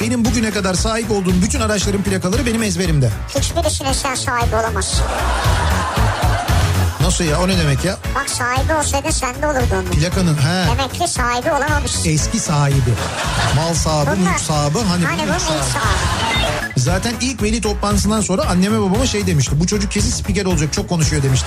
Benim bugüne kadar sahip olduğum bütün araçların plakaları benim ezberimde. Hiçbirisine sen sahibi olamazsın. Nasıl ya o ne demek ya? Bak sahibi olsaydın sende olurdu onun. Plakanın he. Demek ki sahibi olamamışsın. Eski sahibi. Mal sahibi, Bunlar- mülk sahibi. Hani, Hani bu mülk sahibi. sahibi. Zaten ilk veli toplantısından sonra anneme babama şey demişti. Bu çocuk kesin spiker olacak çok konuşuyor demişti.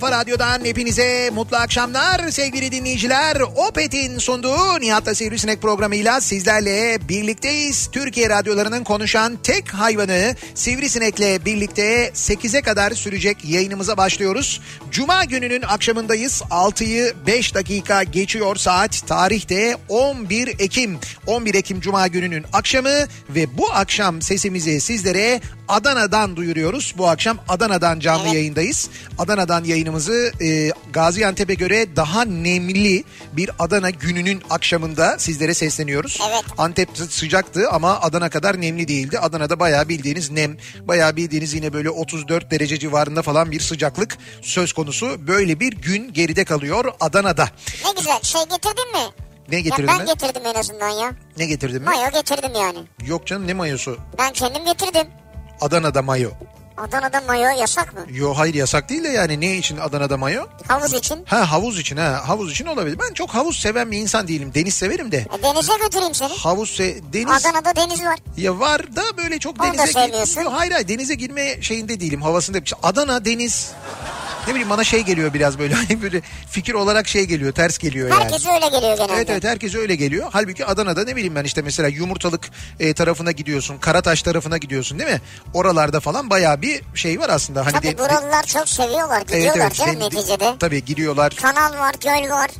Kafa radyodan hepinize mutlu akşamlar sevgili dinleyiciler. Opet'in sunduğu Nihat'la Sivrisinek programıyla sizlerle birlikteyiz. Türkiye radyolarının konuşan tek hayvanı Sivrisinek'le birlikte 8'e kadar sürecek yayınımıza başlıyoruz. Cuma gününün akşamındayız. 6'yı 5 dakika geçiyor saat. Tarihte 11 Ekim. 11 Ekim Cuma gününün akşamı ve bu akşam sesimizi sizlere Adana'dan duyuruyoruz. Bu akşam Adana'dan canlı Evet. yayındayız. Adana'dan yayınımızı e, Gaziantep'e göre daha nemli bir Adana gününün akşamında sizlere sesleniyoruz. Evet. Antep sıcaktı ama Adana kadar nemli değildi. Adana'da bayağı bildiğiniz nem, bayağı bildiğiniz yine böyle 34 derece civarında falan bir sıcaklık söz konusu. Böyle bir gün geride kalıyor Adana'da. Ne güzel şey getirdin mi? Ne getirdin ya ben? ben getirdim en azından ya. Ne getirdin mi? Mayo getirdim yani. Yok canım ne mayosu? Ben kendim getirdim. Adana'da mayo. Adana'da mayo yasak mı? Yo hayır yasak değil de yani ne için Adana'da mayo? Havuz için. Ha havuz için ha havuz için olabilir. Ben çok havuz seven bir insan değilim. Deniz severim de. E, denize götüreyim seni. Havuz se deniz Adana'da deniz var. ya var da böyle çok Onu da denize sevmiyorsun. Yo, hayır hayır denize girme şeyinde değilim. Havasında Adana deniz ne bileyim bana şey geliyor biraz böyle hani böyle fikir olarak şey geliyor ters geliyor yani. Herkese öyle geliyor genelde. Evet evet herkese öyle geliyor. Halbuki Adana'da ne bileyim ben işte mesela yumurtalık e, tarafına gidiyorsun. Karataş tarafına gidiyorsun değil mi? Oralarda falan bayağı bir şey var aslında. Hani Tabii de- de- buralılar çok seviyorlar. Evet, Gidiyorlar evet, canım de- de- neticede. Tabii gidiyorlar. Kanal var, göl var.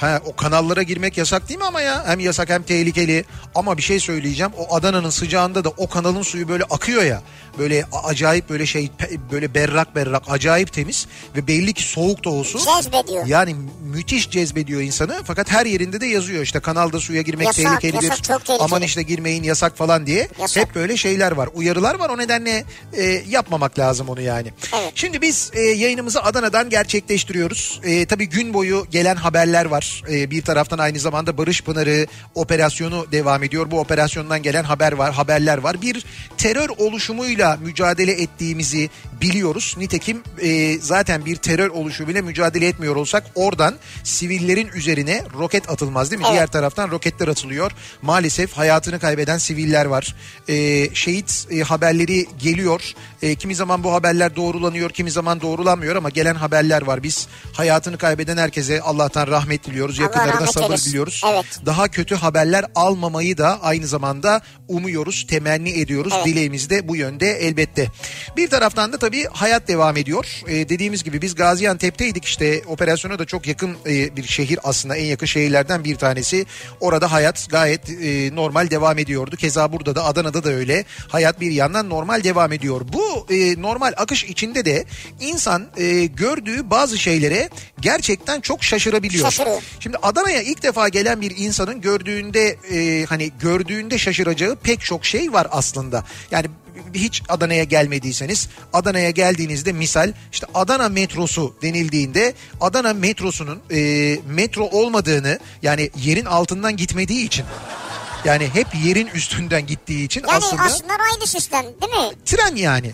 Ha o kanallara girmek yasak değil mi ama ya? Hem yasak hem tehlikeli. Ama bir şey söyleyeceğim. O Adana'nın sıcağında da o kanalın suyu böyle akıyor ya. Böyle acayip böyle şey böyle berrak berrak acayip temiz ve belli ki soğuk da olsun. Cezbediyor. Yani müthiş cezbediyor insanı. Fakat her yerinde de yazıyor işte kanalda suya girmek Yasak, tehlikelidir. yasak, çok tehlikeli. Aman işte girmeyin yasak falan diye. Yasak. Hep böyle şeyler var. Uyarılar var. O nedenle e, yapmamak lazım onu yani. Evet. Şimdi biz e, yayınımızı Adana'dan gerçekleştiriyoruz. E, tabii gün boyu gelen haberler var. E, bir taraftan aynı zamanda Barış Pınarı operasyonu devam ediyor. Bu operasyondan gelen haber var, haberler var. Bir terör oluşumuyla mücadele ettiğimizi biliyoruz. Nitekim e, zaten bir terör oluşumuyla mücadele etmiyor olsak oradan sivillerin üzerine roket atılmaz değil mi? Evet. Diğer taraftan roketler atılıyor. Maalesef hayatını kaybeden siviller var. E, şehit e, haberleri geliyor. E, kimi zaman bu haberler doğrulanıyor, kimi zaman doğrulanmıyor ama gelen haberler var. Biz hayatını kaybeden herkese Allah'tan rahmet diliyoruz. Yakınlarına rahmet sabır eylesin. diliyoruz. Evet. Daha kötü haberler almamayı da aynı zamanda umuyoruz, temenni ediyoruz. Evet. Dileğimiz de bu yönde elbette. Bir taraftan da tabii hayat devam ediyor. E, dediğimiz gibi biz Gaziantep'teydik işte operasyona da çok yakın e, bir şehir aslında en yakın şehirlerden bir tanesi. Orada hayat gayet e, normal devam ediyordu. Keza burada da Adana'da da öyle. Hayat bir yandan normal devam ediyor. Bu e, normal akış içinde de insan e, gördüğü bazı şeylere gerçekten çok şaşırabiliyor. Şaşırıyor. Şimdi Adana'ya ilk defa gelen bir insanın gördüğünde e, hani gördüğünde şaşıracağı pek çok şey var aslında. Yani hiç Adana'ya gelmediyseniz Adana'ya geldiğinizde misal işte Adana metrosu denildiğinde Adana metrosunun e, metro olmadığını yani yerin altından gitmediği için yani hep yerin üstünden gittiği için Yani aslında, aslında, aynı sistem değil mi? tren yani.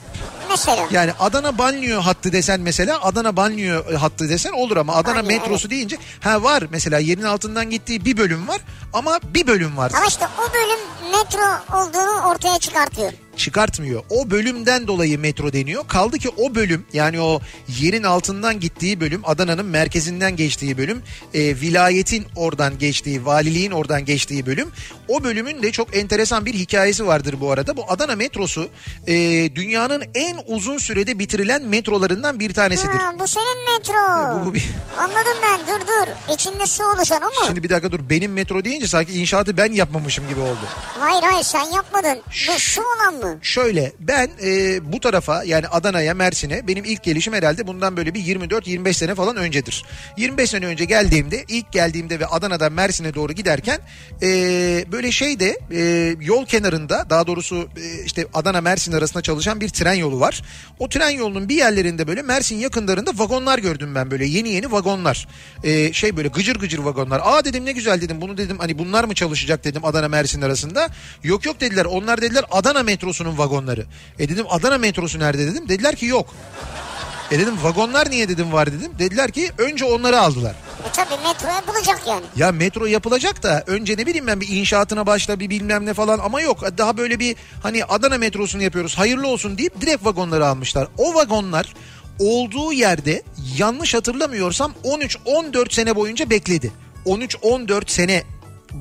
Mesela. Yani Adana banliyö hattı desen mesela Adana banliyö hattı desen olur ama Adana Banliyö, metrosu deyince ha var mesela yerin altından gittiği bir bölüm var ama bir bölüm var. Ama işte o bölüm metro olduğunu ortaya çıkartıyor. Çıkartmıyor. O bölümden dolayı metro deniyor. Kaldı ki o bölüm yani o yerin altından gittiği bölüm Adana'nın merkezinden geçtiği bölüm e, vilayetin oradan geçtiği valiliğin oradan geçtiği bölüm. O bölümün de çok enteresan bir hikayesi vardır bu arada. Bu Adana metrosu e, dünyanın en uzun sürede bitirilen metrolarından bir tanesidir. Ha, bu senin metro. Bu- bu bir- Anladım ben dur dur. İçinde su oluşan o mu? Şimdi bir dakika dur benim metro deyince sanki inşaatı ben yapmamışım gibi oldu. Hayır hayır sen yapmadın. Bu su olan mı? Şöyle ben e, bu tarafa yani Adana'ya Mersin'e benim ilk gelişim herhalde bundan böyle bir 24-25 sene falan öncedir. 25 sene önce geldiğimde ilk geldiğimde ve Adana'dan Mersin'e doğru giderken e, böyle şeyde e, yol kenarında daha doğrusu e, işte Adana Mersin arasında çalışan bir tren yolu var. O tren yolunun bir yerlerinde böyle Mersin yakınlarında vagonlar gördüm ben böyle yeni yeni vagonlar. E, şey böyle gıcır gıcır vagonlar. Aa dedim ne güzel dedim bunu dedim hani bunlar mı çalışacak dedim Adana Mersin arasında. Yok yok dediler onlar dediler Adana metrosunun vagonları. E dedim Adana metrosu nerede dedim. Dediler ki yok. E dedim vagonlar niye dedim var dedim. Dediler ki önce onları aldılar. E tabi metro yapılacak yani. Ya metro yapılacak da önce ne bileyim ben bir inşaatına başla bir bilmem ne falan ama yok. Daha böyle bir hani Adana metrosunu yapıyoruz hayırlı olsun deyip direkt vagonları almışlar. O vagonlar olduğu yerde yanlış hatırlamıyorsam 13-14 sene boyunca bekledi. 13-14 sene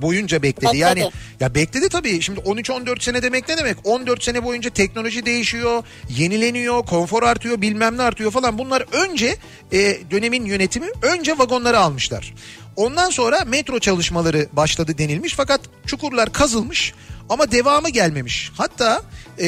boyunca bekledi. Bekledi. Yani ya bekledi tabii. Şimdi 13-14 sene demek ne demek? 14 sene boyunca teknoloji değişiyor, yenileniyor, konfor artıyor, bilmem ne artıyor falan. Bunlar önce e, dönemin yönetimi önce vagonları almışlar. Ondan sonra metro çalışmaları başladı denilmiş fakat çukurlar kazılmış ama devamı gelmemiş. Hatta e,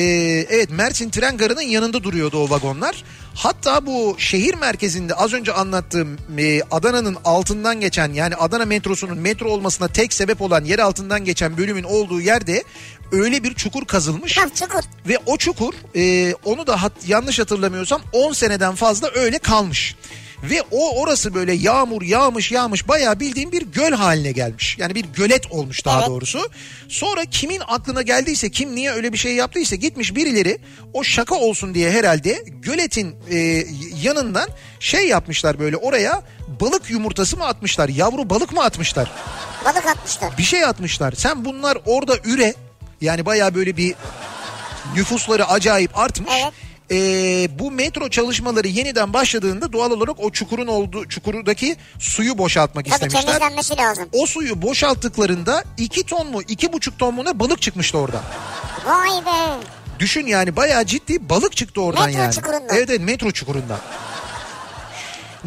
evet Mersin tren garının yanında duruyordu o vagonlar. Hatta bu şehir merkezinde az önce anlattığım e, Adana'nın altından geçen yani Adana metrosunun metro olmasına tek sebep olan yer altından geçen bölümün olduğu yerde öyle bir çukur kazılmış. Ha çukur. Ve o çukur e, onu da hat, yanlış hatırlamıyorsam 10 seneden fazla öyle kalmış. Ve o orası böyle yağmur yağmış yağmış bayağı bildiğim bir göl haline gelmiş. Yani bir gölet olmuş daha Evet. doğrusu. Sonra kimin aklına geldiyse kim niye öyle bir şey yaptıysa gitmiş birileri o şaka olsun diye herhalde göletin e, yanından şey yapmışlar böyle oraya balık yumurtası mı atmışlar yavru balık mı atmışlar Balık atmışlar. bir şey atmışlar. Sen bunlar orada üre yani baya böyle bir nüfusları acayip artmış. Evet. Ee, bu metro çalışmaları yeniden başladığında doğal olarak o çukurun olduğu çukurdaki suyu boşaltmak Tabii istemişler. temizlenmesi lazım. O suyu boşalttıklarında 2 ton mu 2,5 ton mu ne balık çıkmıştı orada. Vay be. Düşün yani bayağı ciddi balık çıktı oradan Metro yani. çukurundan. Evet evet metro çukurundan.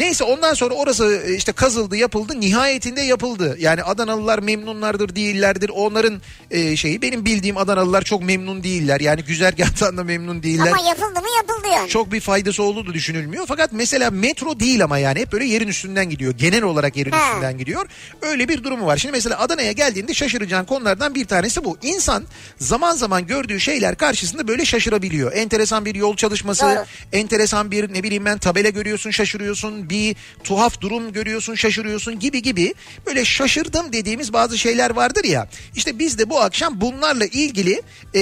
Neyse ondan sonra orası e, işte kazıldı yapıldı nihayetinde yapıldı. Yani Adanalılar memnunlardır değillerdir onların e, şeyi benim bildiğim Adanalılar çok memnun değiller. Yani güzergahtan da memnun değiller. Ama yapıldı mı yapıldı yani. Çok bir faydası olduğu düşünülmüyor. Fakat mesela metro değil ama yani hep böyle yerin üstünden gidiyor. Genel olarak yerin Ha. üstünden gidiyor. Öyle bir durumu var. Şimdi mesela Adana'ya geldiğinde şaşıracağın konulardan bir tanesi bu. İnsan zaman zaman gördüğü şeyler karşısında böyle şaşırabiliyor. Enteresan bir yol çalışması, Doğru. enteresan bir ne bileyim ben tabela görüyorsun şaşırıyorsun. Bir tuhaf durum görüyorsun şaşırıyorsun gibi gibi. Böyle şaşırdım dediğimiz bazı şeyler vardır ya. İşte biz de bu akşam bunlarla ilgili e,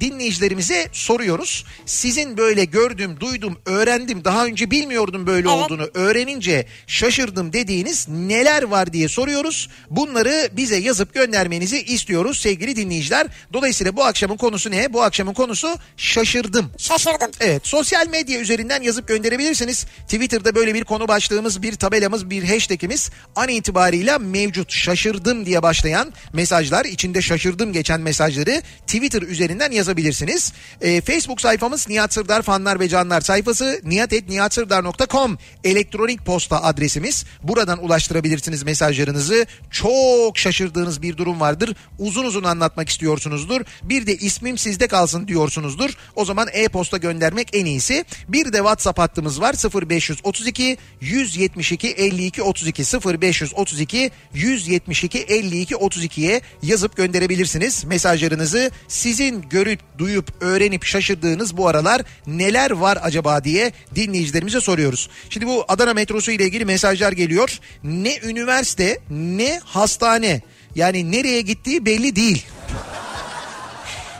dinleyicilerimize soruyoruz. Sizin böyle gördüm, duydum, öğrendim, daha önce bilmiyordum böyle Evet. olduğunu öğrenince şaşırdım dediğiniz neler var diye soruyoruz. Bunları bize yazıp göndermenizi istiyoruz sevgili dinleyiciler. Dolayısıyla bu akşamın konusu ne? Bu akşamın konusu şaşırdım. Şaşırdım. Evet sosyal medya üzerinden yazıp gönderebilirsiniz. Twitter'da böyle bir konu başlığımız, bir tabelamız, bir hashtagimiz an itibarıyla mevcut. Şaşırdım diye başlayan mesajlar, içinde şaşırdım geçen mesajları Twitter üzerinden yazabilirsiniz. Ee, Facebook sayfamız Nihat Sırdar fanlar ve canlar sayfası nihatetnihatsırdar.com elektronik posta adresimiz. Buradan ulaştırabilirsiniz mesajlarınızı. Çok şaşırdığınız bir durum vardır. Uzun uzun anlatmak istiyorsunuzdur. Bir de ismim sizde kalsın diyorsunuzdur. O zaman e-posta göndermek en iyisi. Bir de WhatsApp hattımız var 0532 532 172 52 32 0532 172 52 32'ye yazıp gönderebilirsiniz. Mesajlarınızı sizin görüp duyup öğrenip şaşırdığınız bu aralar neler var acaba diye dinleyicilerimize soruyoruz. Şimdi bu Adana metrosu ile ilgili mesajlar geliyor. Ne üniversite ne hastane yani nereye gittiği belli değil.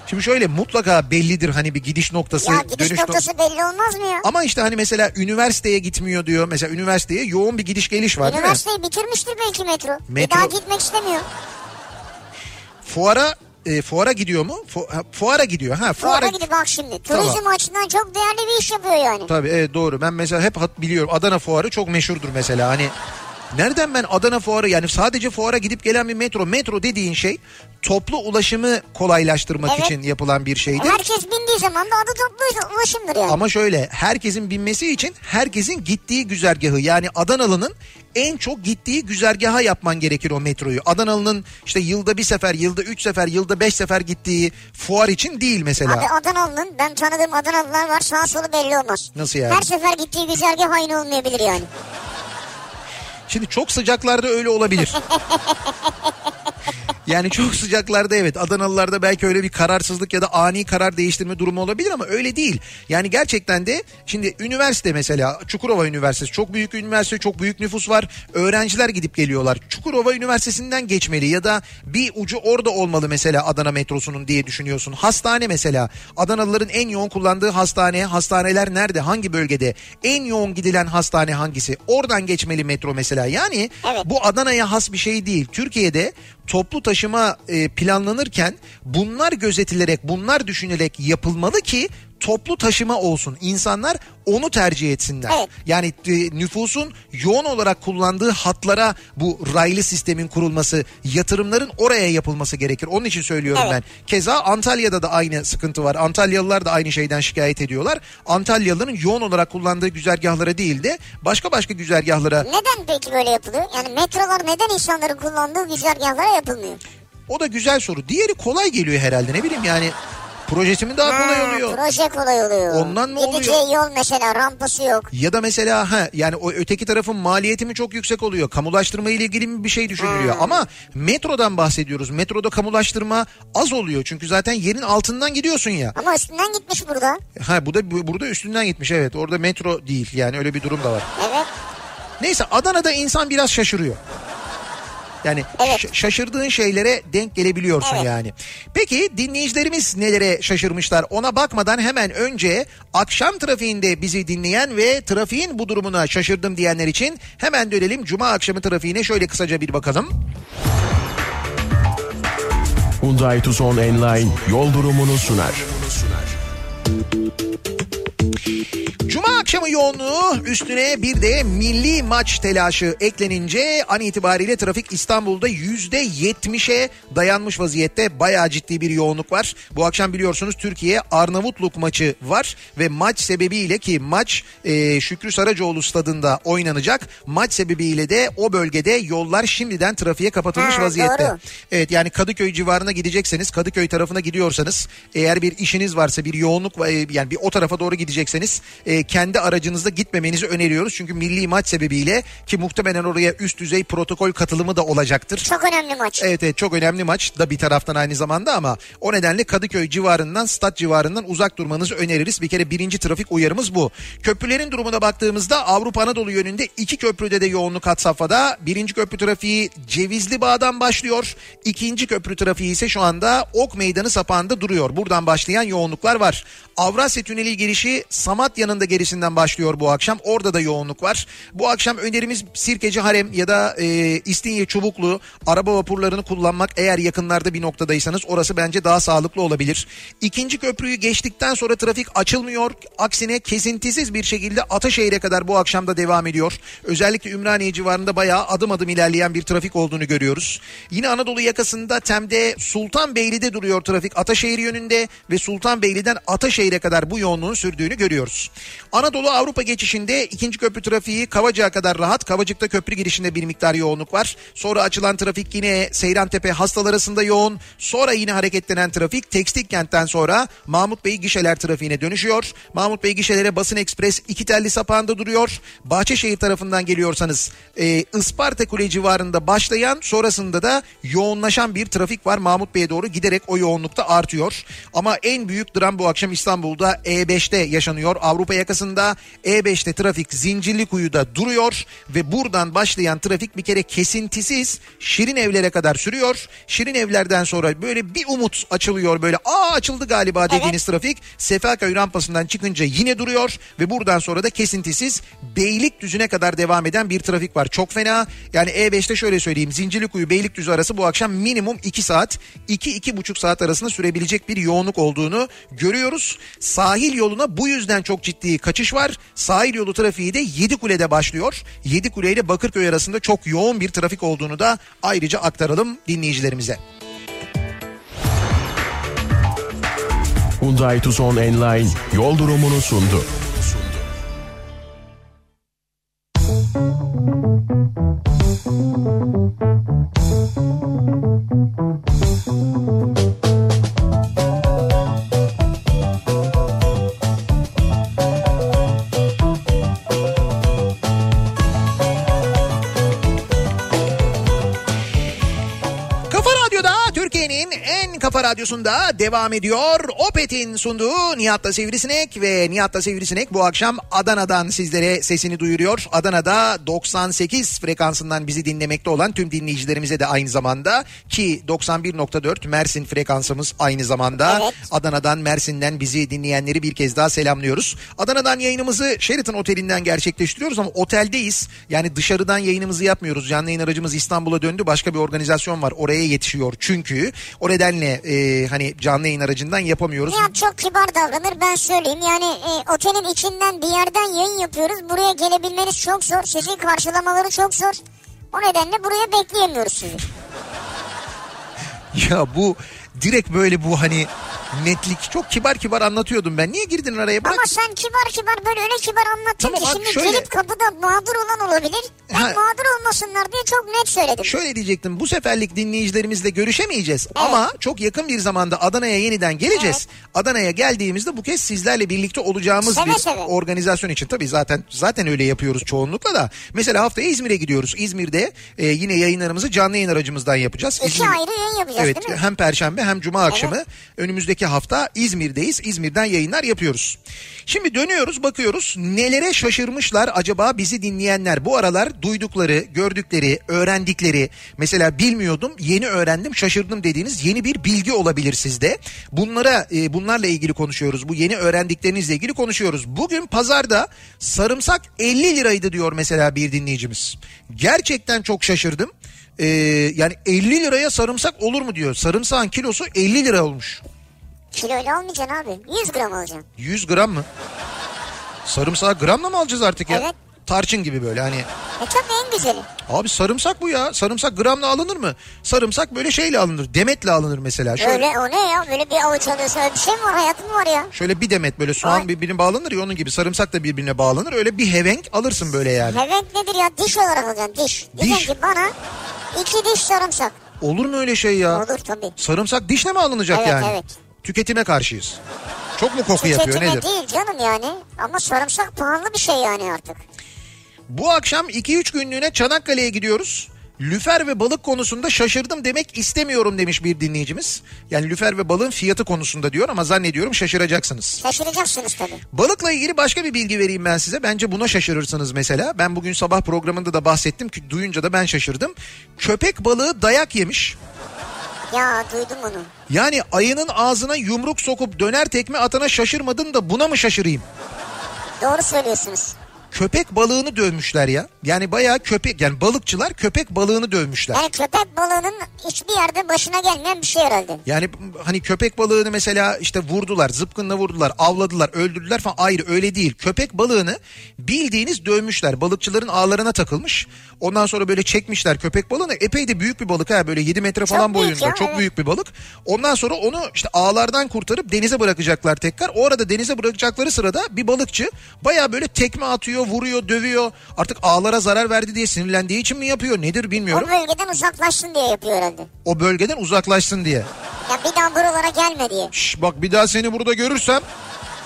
Şimdi şöyle mutlaka bellidir hani bir gidiş noktası. Ya gidiş dönüş nok- noktası belli olmaz mı ya? Ama işte hani mesela üniversiteye gitmiyor diyor. Mesela üniversiteye yoğun bir gidiş geliş var değil mi? Üniversiteyi bitirmiştir belki metro. Bir Metro- daha gitmek istemiyor. Fuara e, fuara gidiyor mu? Fu- ha, fuara gidiyor. Ha fuara. Fuara gidip bak şimdi. Turizm Tamam. açısından çok değerli bir iş yapıyor yani. Tabii evet doğru. Ben mesela hep biliyorum. Adana fuarı çok meşhurdur mesela. Hani nereden ben Adana fuarı yani sadece fuara gidip gelen bir metro. Metro dediğin şey toplu ulaşımı kolaylaştırmak Evet. için yapılan bir şeydir. Herkes bindiği zaman da adı toplu ulaşımdır yani. Ama şöyle herkesin binmesi için herkesin gittiği güzergahı yani Adanalı'nın en çok gittiği güzergaha yapman gerekir o metroyu. Adanalı'nın işte yılda bir sefer, yılda üç sefer, yılda beş sefer gittiği fuar için değil mesela. Abi Adanalı'nın ben tanıdığım Adanalılar var sağ solu belli olmaz. Nasıl yani? Her sefer gittiği güzergah aynı olmayabilir yani. Şimdi çok sıcaklarda öyle olabilir. Yani çok sıcaklarda evet Adanalılarda belki öyle bir kararsızlık ya da ani karar değiştirme durumu olabilir ama öyle değil. Yani gerçekten de şimdi üniversite mesela Çukurova Üniversitesi çok büyük üniversite çok büyük nüfus var. Öğrenciler gidip geliyorlar. Çukurova Üniversitesi'nden geçmeli ya da bir ucu orada olmalı mesela Adana metrosunun diye düşünüyorsun. Hastane mesela Adanalıların en yoğun kullandığı hastane hastaneler nerede hangi bölgede en yoğun gidilen hastane hangisi oradan geçmeli metro mesela yani Evet. bu Adana'ya has bir şey değil. Türkiye'de toplu taşıma e, planlanırken bunlar gözetilerek, bunlar düşünülerek yapılmalı ki toplu taşıma olsun. İnsanlar onu tercih etsinler. Evet. Yani e, nüfusun yoğun olarak kullandığı hatlara bu raylı sistemin kurulması, yatırımların oraya yapılması gerekir. Onun için söylüyorum Evet. ben. Keza Antalya'da da aynı sıkıntı var. Antalyalılar da aynı şeyden şikayet ediyorlar. Antalyalıların yoğun olarak kullandığı güzergahlara değil de başka başka güzergahlara Neden peki böyle yapılıyor? Yani metrolar neden insanların kullandığı güzergahlara yapılmıyor? O da güzel soru. Diğeri kolay geliyor herhalde ne bileyim yani. Projesi mi daha kolay Ha, oluyor? Proje kolay oluyor. Ondan mı Gideceği oluyor? yol mesela rampası yok. Ya da mesela ha yani o öteki tarafın maliyeti mi çok yüksek oluyor? Kamulaştırma ile ilgili mi bir şey düşünülüyor? Hmm. Ama metrodan bahsediyoruz. Metroda kamulaştırma az oluyor. Çünkü zaten yerin altından gidiyorsun ya. Ama üstünden gitmiş burada. Ha bu da bu- burada üstünden gitmiş evet. Orada metro değil yani öyle bir durum da var. Evet. Neyse Adana'da insan biraz şaşırıyor. Yani Evet. şaşırdığın şeylere denk gelebiliyorsun Evet. yani. Peki dinleyicilerimiz nelere şaşırmışlar ona bakmadan hemen önce akşam trafiğinde bizi dinleyen ve trafiğin bu durumuna şaşırdım diyenler için hemen dönelim. Cuma akşamı trafiğine şöyle kısaca bir bakalım. Hyundai Tucson Enline yol durumunu sunar. Cuma akşamı yoğunluğu üstüne bir de milli maç telaşı eklenince an itibariyle trafik İstanbul'da yüzde yetmişe dayanmış vaziyette bayağı ciddi bir yoğunluk var. Bu akşam biliyorsunuz Türkiye Arnavutluk maçı var ve maç sebebiyle ki maç e, Şükrü Saracoğlu stadında oynanacak. Maç sebebiyle de o bölgede yollar şimdiden trafiğe kapatılmış Ha, vaziyette. doğru. Evet yani Kadıköy civarına gidecekseniz Kadıköy tarafına gidiyorsanız eğer bir işiniz varsa bir yoğunluk e, yani bir o tarafa doğru gidecekseniz e, kendi aracınızda gitmemenizi öneriyoruz. Çünkü milli maç sebebiyle ki muhtemelen oraya üst düzey protokol katılımı da olacaktır. Çok önemli maç. Evet evet çok önemli maç da bir taraftan aynı zamanda ama o nedenle Kadıköy civarından stat civarından uzak durmanızı öneririz. Bir kere birinci trafik uyarımız bu. Köprülerin durumuna baktığımızda Avrupa Anadolu yönünde iki köprüde de yoğunluk hat safhada. Birinci köprü trafiği Cevizli Bağ'dan başlıyor. İkinci köprü trafiği ise şu anda Ok Meydanı sapağında duruyor. Buradan başlayan yoğunluklar var. Avrasya Tüneli girişi Samatya'nın da gerisinden başlıyor bu akşam. Orada da yoğunluk var. Bu akşam önerimiz Sirkeci Harem ya da e, İstinye Çubuklu araba vapurlarını kullanmak eğer yakınlarda bir noktadaysanız orası bence daha sağlıklı olabilir. İkinci köprüyü geçtikten sonra trafik açılmıyor. Aksine kesintisiz bir şekilde Ataşehir'e kadar bu akşam da devam ediyor. Özellikle Ümraniye civarında bayağı adım adım ilerleyen bir trafik olduğunu görüyoruz. Yine Anadolu yakasında Tem'de Sultanbeyli'de duruyor trafik Ataşehir yönünde ve Sultanbeyli'den Ataşehir'e kadar bu yoğunluğun sürdüğünü görüyoruz. Anadolu Anadolu Avrupa geçişinde ikinci köprü trafiği Kavacık'a kadar rahat. Kavacık'ta köprü girişinde bir miktar yoğunluk var. Sonra açılan trafik yine Seyrantepe Hastal arasında yoğun. Sonra yine hareketlenen trafik Tekstil kentten sonra Mahmut Bey gişeler trafiğine dönüşüyor. Mahmut Bey gişelere Basın Ekspres iki telli sapağında duruyor. Bahçeşehir tarafından geliyorsanız e, Isparta Kule civarında başlayan sonrasında da yoğunlaşan bir trafik var. Mahmut Bey'e doğru giderek o yoğunlukta artıyor. Ama en büyük dram bu akşam İstanbul'da E5'te yaşanıyor. Avrupa yakasında E5'te trafik Zincirlikuyu'da duruyor ve buradan başlayan trafik bir kere kesintisiz Şirin Evler'e kadar sürüyor. Şirin Evler'den sonra böyle bir umut açılıyor böyle aa açıldı galiba dediğiniz trafik Sefaköy rampasından çıkınca yine duruyor ve buradan sonra da kesintisiz Beylikdüzü'ne kadar devam eden bir trafik var. Çok fena. Yani E5'te şöyle söyleyeyim Zincirlikuyu Beylikdüzü arası bu akşam minimum 2 saat 2-2,5 saat arasında sürebilecek bir yoğunluk olduğunu görüyoruz. Sahil yoluna bu yüzden çok ciddi kaçış var. Sahil yolu trafiği de Yedikule'de başlıyor. Yedikule ile Bakırköy arasında çok yoğun bir trafik olduğunu da ayrıca aktaralım dinleyicilerimize. Hyundai Tucson Enline yol durumunu sundu. Kafa radyosunda devam ediyor. Opet'in sunduğu Nihat'ta Sivrisinek ve Nihat'ta Sivrisinek bu akşam Adana'dan sizlere sesini duyuruyor. Adana'da 98 frekansından bizi dinlemekte olan tüm dinleyicilerimize de aynı zamanda ki 91.4 Mersin frekansımız aynı zamanda. Evet. Adana'dan Mersin'den bizi dinleyenleri bir kez daha selamlıyoruz. Adana'dan yayınımızı Sheraton Oteli'nden gerçekleştiriyoruz ama oteldeyiz. Yani dışarıdan yayınımızı yapmıyoruz. Canlı yayın aracımız İstanbul'a döndü. Başka bir organizasyon var. Oraya yetişiyor çünkü. O nedenle e, hani canlı yayın aracından yapamıyoruz. Nihat çok kibar davranır ben söyleyeyim. Yani e, otelin içinden bir yerden yayın yapıyoruz. Buraya gelebilmeniz çok zor. Sizi karşılamaları çok zor. O nedenle buraya bekleyemiyoruz sizi. Ya bu direkt böyle bu hani netlik çok kibar kibar anlatıyordum ben. Niye girdin araya? Bırak. Ama sen kibar kibar böyle öyle kibar anlattın Tamam ki şimdi şöyle- gelip kapıda mağdur olan olabilir. Ben Ha. mağdur olmasınlar diye çok net söyledim. Şöyle diyecektim bu seferlik dinleyicilerimizle görüşemeyeceğiz ama çok yakın bir zamanda Adana'ya yeniden geleceğiz. Adana'ya geldiğimizde bu kez sizlerle birlikte olacağımız Seve bir seve. organizasyon için tabii zaten zaten öyle yapıyoruz çoğunlukla da. Mesela haftaya İzmir'e gidiyoruz. İzmir'de e, yine yayınlarımızı canlı yayın aracımızdan yapacağız. İki İzmir- ayrı yayın yapacağız Evet değil mi? hem perşembe hem cuma akşamı önümüzdeki hafta İzmir'deyiz. İzmir'den yayınlar yapıyoruz. Şimdi dönüyoruz bakıyoruz nelere şaşırmışlar acaba bizi dinleyenler. Bu aralar duydukları, gördükleri, öğrendikleri mesela bilmiyordum yeni öğrendim şaşırdım dediğiniz yeni bir bilgi olabilir sizde. Bunlara e, bunlarla ilgili konuşuyoruz. Bu yeni öğrendiklerinizle ilgili konuşuyoruz. Bugün pazarda sarımsak 50 liraydı diyor mesela bir dinleyicimiz. Gerçekten çok şaşırdım. Ee, yani 50 liraya sarımsak olur mu diyor. Sarımsağın kilosu 50 lira olmuş. Kiloyla almayacaksın abi. 100 gram alacaksın. 100 gram mı? Sarımsağı gramla mı alacağız artık ya? Evet. Tarçın gibi böyle hani. E tabii en güzeli. Abi sarımsak bu ya. Sarımsak gramla alınır mı? Sarımsak böyle şeyle alınır. Demetle alınır mesela. Şöyle, Öyle o ne ya? Böyle bir avuç alıyorsun. Öyle bir şey mi var? Hayatın var ya? şöyle bir demet böyle soğan Ay. birbirine bağlanır ya onun gibi. Sarımsak da birbirine bağlanır. Öyle bir hevenk alırsın böyle yani. Hevenk nedir ya? Diş olarak alacaksın diş. Diyeceksin ki bana iki diş sarımsak. Olur mu öyle şey ya? Olur tabii. Sarımsak dişle mi alınacak Evet, yani? evet. Tüketime karşıyız. Çok mu koku yapıyor Tüketime nedir? değil canım yani. Ama sarımsak pahalı bir şey yani artık. Bu akşam 2-3 günlüğüne Çanakkale'ye gidiyoruz. Lüfer ve balık konusunda şaşırdım demek istemiyorum demiş bir dinleyicimiz. Yani lüfer ve balığın fiyatı konusunda diyor ama zannediyorum şaşıracaksınız. Şaşıracaksınız tabii. Balıkla ilgili başka bir bilgi vereyim ben size. Bence buna şaşırırsınız mesela. Ben bugün sabah programında da bahsettim ki duyunca da ben şaşırdım. Köpek balığı dayak yemiş. Ya duydum onu. Yani ayının ağzına yumruk sokup döner tekme atana şaşırmadın da buna mı şaşırayım? Doğru söylüyorsunuz. Köpek balığını dövmüşler ya. Yani bayağı köpek yani balıkçılar köpek balığını dövmüşler. Yani köpek balığının hiçbir yerde başına gelmeyen bir şey herhalde. Yani hani köpek balığını mesela işte vurdular, zıpkınla vurdular, avladılar, öldürdüler falan. Hayır öyle değil. Köpek balığını bildiğiniz dövmüşler. Balıkçıların ağlarına takılmış. Ondan sonra böyle çekmişler köpek balığını. Epey de büyük bir balık ha böyle 7 metre falan büyük boyunda. ya, çok evet. büyük bir balık. Ondan sonra onu işte ağlardan kurtarıp denize bırakacaklar tekrar. O arada denize bırakacakları sırada bir balıkçı baya böyle tekme atıyor, vuruyor, dövüyor. Artık ağlara zarar verdi diye sinirlendiği için mi yapıyor nedir bilmiyorum. O bölgeden uzaklaşsın diye yapıyor herhalde. O bölgeden uzaklaşsın diye. Ya bir daha buralara gelme diye. Şş, bak bir daha seni burada görürsem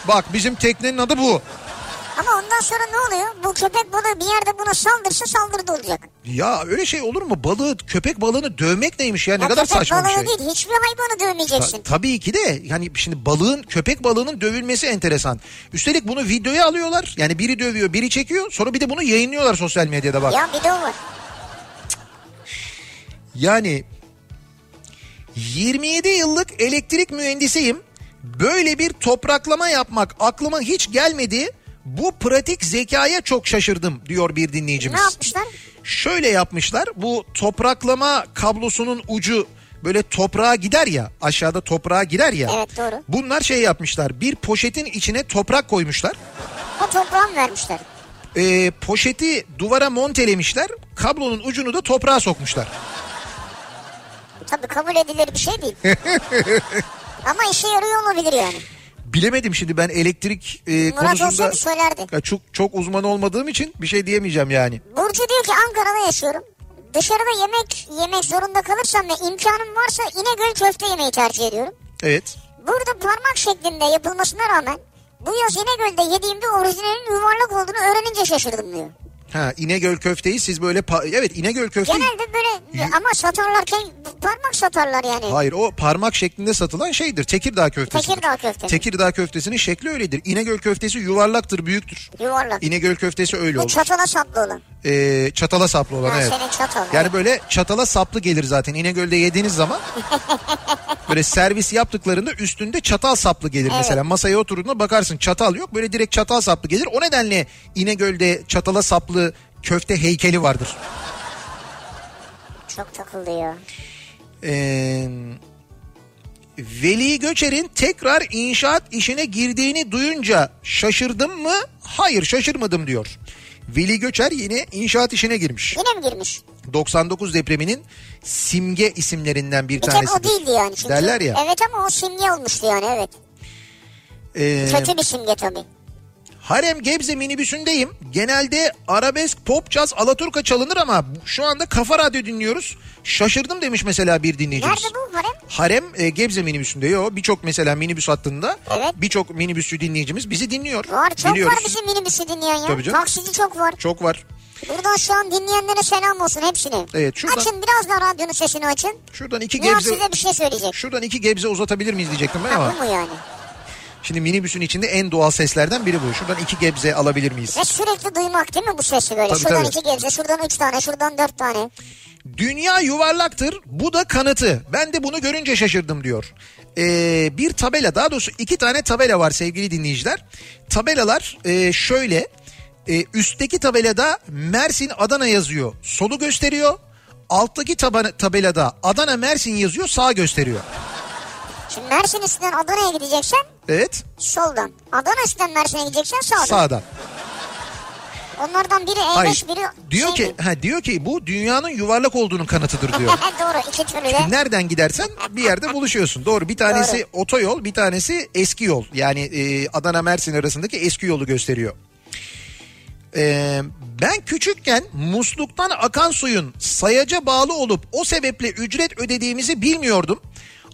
bak bizim teknenin adı bu. Ama ondan sonra ne oluyor? Bu köpek balığı bir yerde buna saldırsa saldırdı olacak. Ya öyle şey olur mu? Balığı köpek balığını dövmek neymiş ya? Ne ya kadar köpek saçma bir balığı şey. değil hiçbir hayvanı dövmeyeceksin. Ta- tabii ki de yani şimdi balığın köpek balığının dövülmesi enteresan. Üstelik bunu videoya alıyorlar. Yani biri dövüyor, biri çekiyor. Sonra bir de bunu yayınlıyorlar sosyal medyada bak. Ya bir de o var. Yani 27 yıllık elektrik mühendisiyim. Böyle bir topraklama yapmak aklıma hiç gelmedi. Bu pratik zekaya çok şaşırdım diyor bir dinleyicimiz. Ne yapmışlar? Şöyle yapmışlar. Bu topraklama kablosunun ucu böyle toprağa gider ya aşağıda toprağa girer ya. Evet, doğru. Bunlar şey yapmışlar. Bir poşetin içine toprak koymuşlar. O toprağı mı vermişler? Ee, poşeti duvara montelemişler. Kablonun ucunu da toprağa sokmuşlar. Tabii kabul edilir bir şey değil. Ama işe yarıyor olabilir yani. Bilemedim şimdi ben elektrik e, Murat konusunda söylerdi. Ya çok çok uzman olmadığım için bir şey diyemeyeceğim yani. Burcu diyor ki Ankara'da yaşıyorum. Dışarıda yemek yemek zorunda kalırsam ve imkanım varsa İnegöl köfte yemeyi tercih ediyorum. Evet. Burada parmak şeklinde yapılmasına rağmen bu yaz İnegöl'de yediğimde orijinalinin yuvarlak olduğunu öğrenince şaşırdım diyor. Ha İnegöl köfteyi siz böyle pa- evet İnegöl köfte Genelde böyle ama satarlarken parmak satarlar yani. Hayır o parmak şeklinde satılan şeydir. Tekirdağ köftesi. Tekirdağ köftesi. Tekirdağ köftesinin şekli öyledir. İnegöl köftesi yuvarlaktır, büyüktür. Yuvarlak. İnegöl köftesi öyle Bu olur. çatala saplı olan. Ee, çatala saplı olan Ha, evet. çatal. Yani böyle çatala saplı gelir zaten. İnegöl'de yediğiniz zaman böyle servis yaptıklarında üstünde çatal saplı gelir mesela. Masaya oturduğunda bakarsın çatal yok. Böyle direkt çatal saplı gelir. O nedenle İnegöl'de çatala saplı köfte heykeli vardır. Çok takıldı ya. Ee, Veli Göçer'in tekrar inşaat işine girdiğini duyunca şaşırdım mı? Hayır şaşırmadım diyor. Veli Göçer yine inşaat işine girmiş. Yine mi girmiş? 99 depreminin simge isimlerinden bir Bir tanesi. o değildi yani. Çünkü, Derler ya. Evet ama o simge olmuştu yani evet. Ee, Kötü bir simge tabii. Harem Gebze minibüsündeyim. Genelde arabesk, pop, caz, alaturka çalınır ama şu anda Kafa Radyo dinliyoruz. Şaşırdım demiş mesela bir dinleyicimiz. Nerede bu harem? Harem e, Gebze minibüsünde yo birçok mesela minibüs hattında Evet. birçok minibüsçü dinleyicimiz bizi dinliyor. Var çok Biliyoruz. var bizim minibüsü dinleyen ya. Tabii canım. Taksici çok var. Çok var. Buradan şu an dinleyenlere selam olsun hepsine. Evet, şuradan- Açın biraz daha radyonun sesini açın. Şuradan iki Nihat gebze size bir şey söyleyecek. şuradan iki gebze uzatabilir miyiz diyecektim ben Ha, ama bu mu yani? Şimdi minibüsün içinde en doğal seslerden biri bu. Şuradan iki gebze alabilir miyiz? Ve sürekli duymak değil mi bu sesi böyle? Tabii, şuradan tabii. iki gelse, şuradan üç tane, şuradan dört tane. Dünya yuvarlaktır. Bu da kanıtı. Ben de bunu görünce şaşırdım diyor. Ee, bir tabela daha doğrusu iki tane tabela var sevgili dinleyiciler. Tabelalar e, şöyle. E, üstteki tabelada Mersin Adana yazıyor. Solu gösteriyor. Alttaki taba- tabelada Adana Mersin yazıyor sağ gösteriyor. Şimdi Mersin üstünden Adana'ya gideceksen Evet soldan. Adana üstünden Mersin'e gideceksen sağdan. sağdan. Onlardan biri E5 Hayır. biri Diyor şey ki mi? ha diyor ki bu dünyanın yuvarlak olduğunun kanıtıdır diyor. Doğru iki türlü de. Nereden gidersen bir yerde buluşuyorsun. Doğru bir tanesi Doğru. otoyol bir tanesi eski yol. Yani e, Adana Mersin arasındaki eski yolu gösteriyor. E, ben küçükken musluktan akan suyun sayaca bağlı olup o sebeple ücret ödediğimizi bilmiyordum.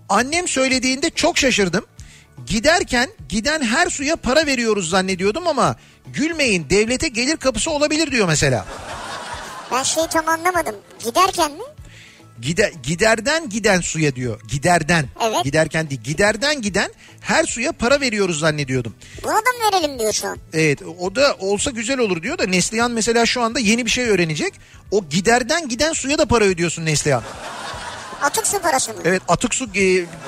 Annem söylediğinde çok şaşırdım. Giderken giden her suya para veriyoruz zannediyordum ama gülmeyin devlete gelir kapısı olabilir diyor mesela. Ben şeyi tam anlamadım. Giderken mi? Gider, giderden giden suya diyor. Giderden. Evet. Giderken değil. Giderden giden her suya para veriyoruz zannediyordum. Buna da mı verelim diyor şu an. Evet o da olsa güzel olur diyor da Neslihan mesela şu anda yeni bir şey öğrenecek. O giderden giden suya da para ödüyorsun Neslihan. Atık su parası mı? Evet atık su e,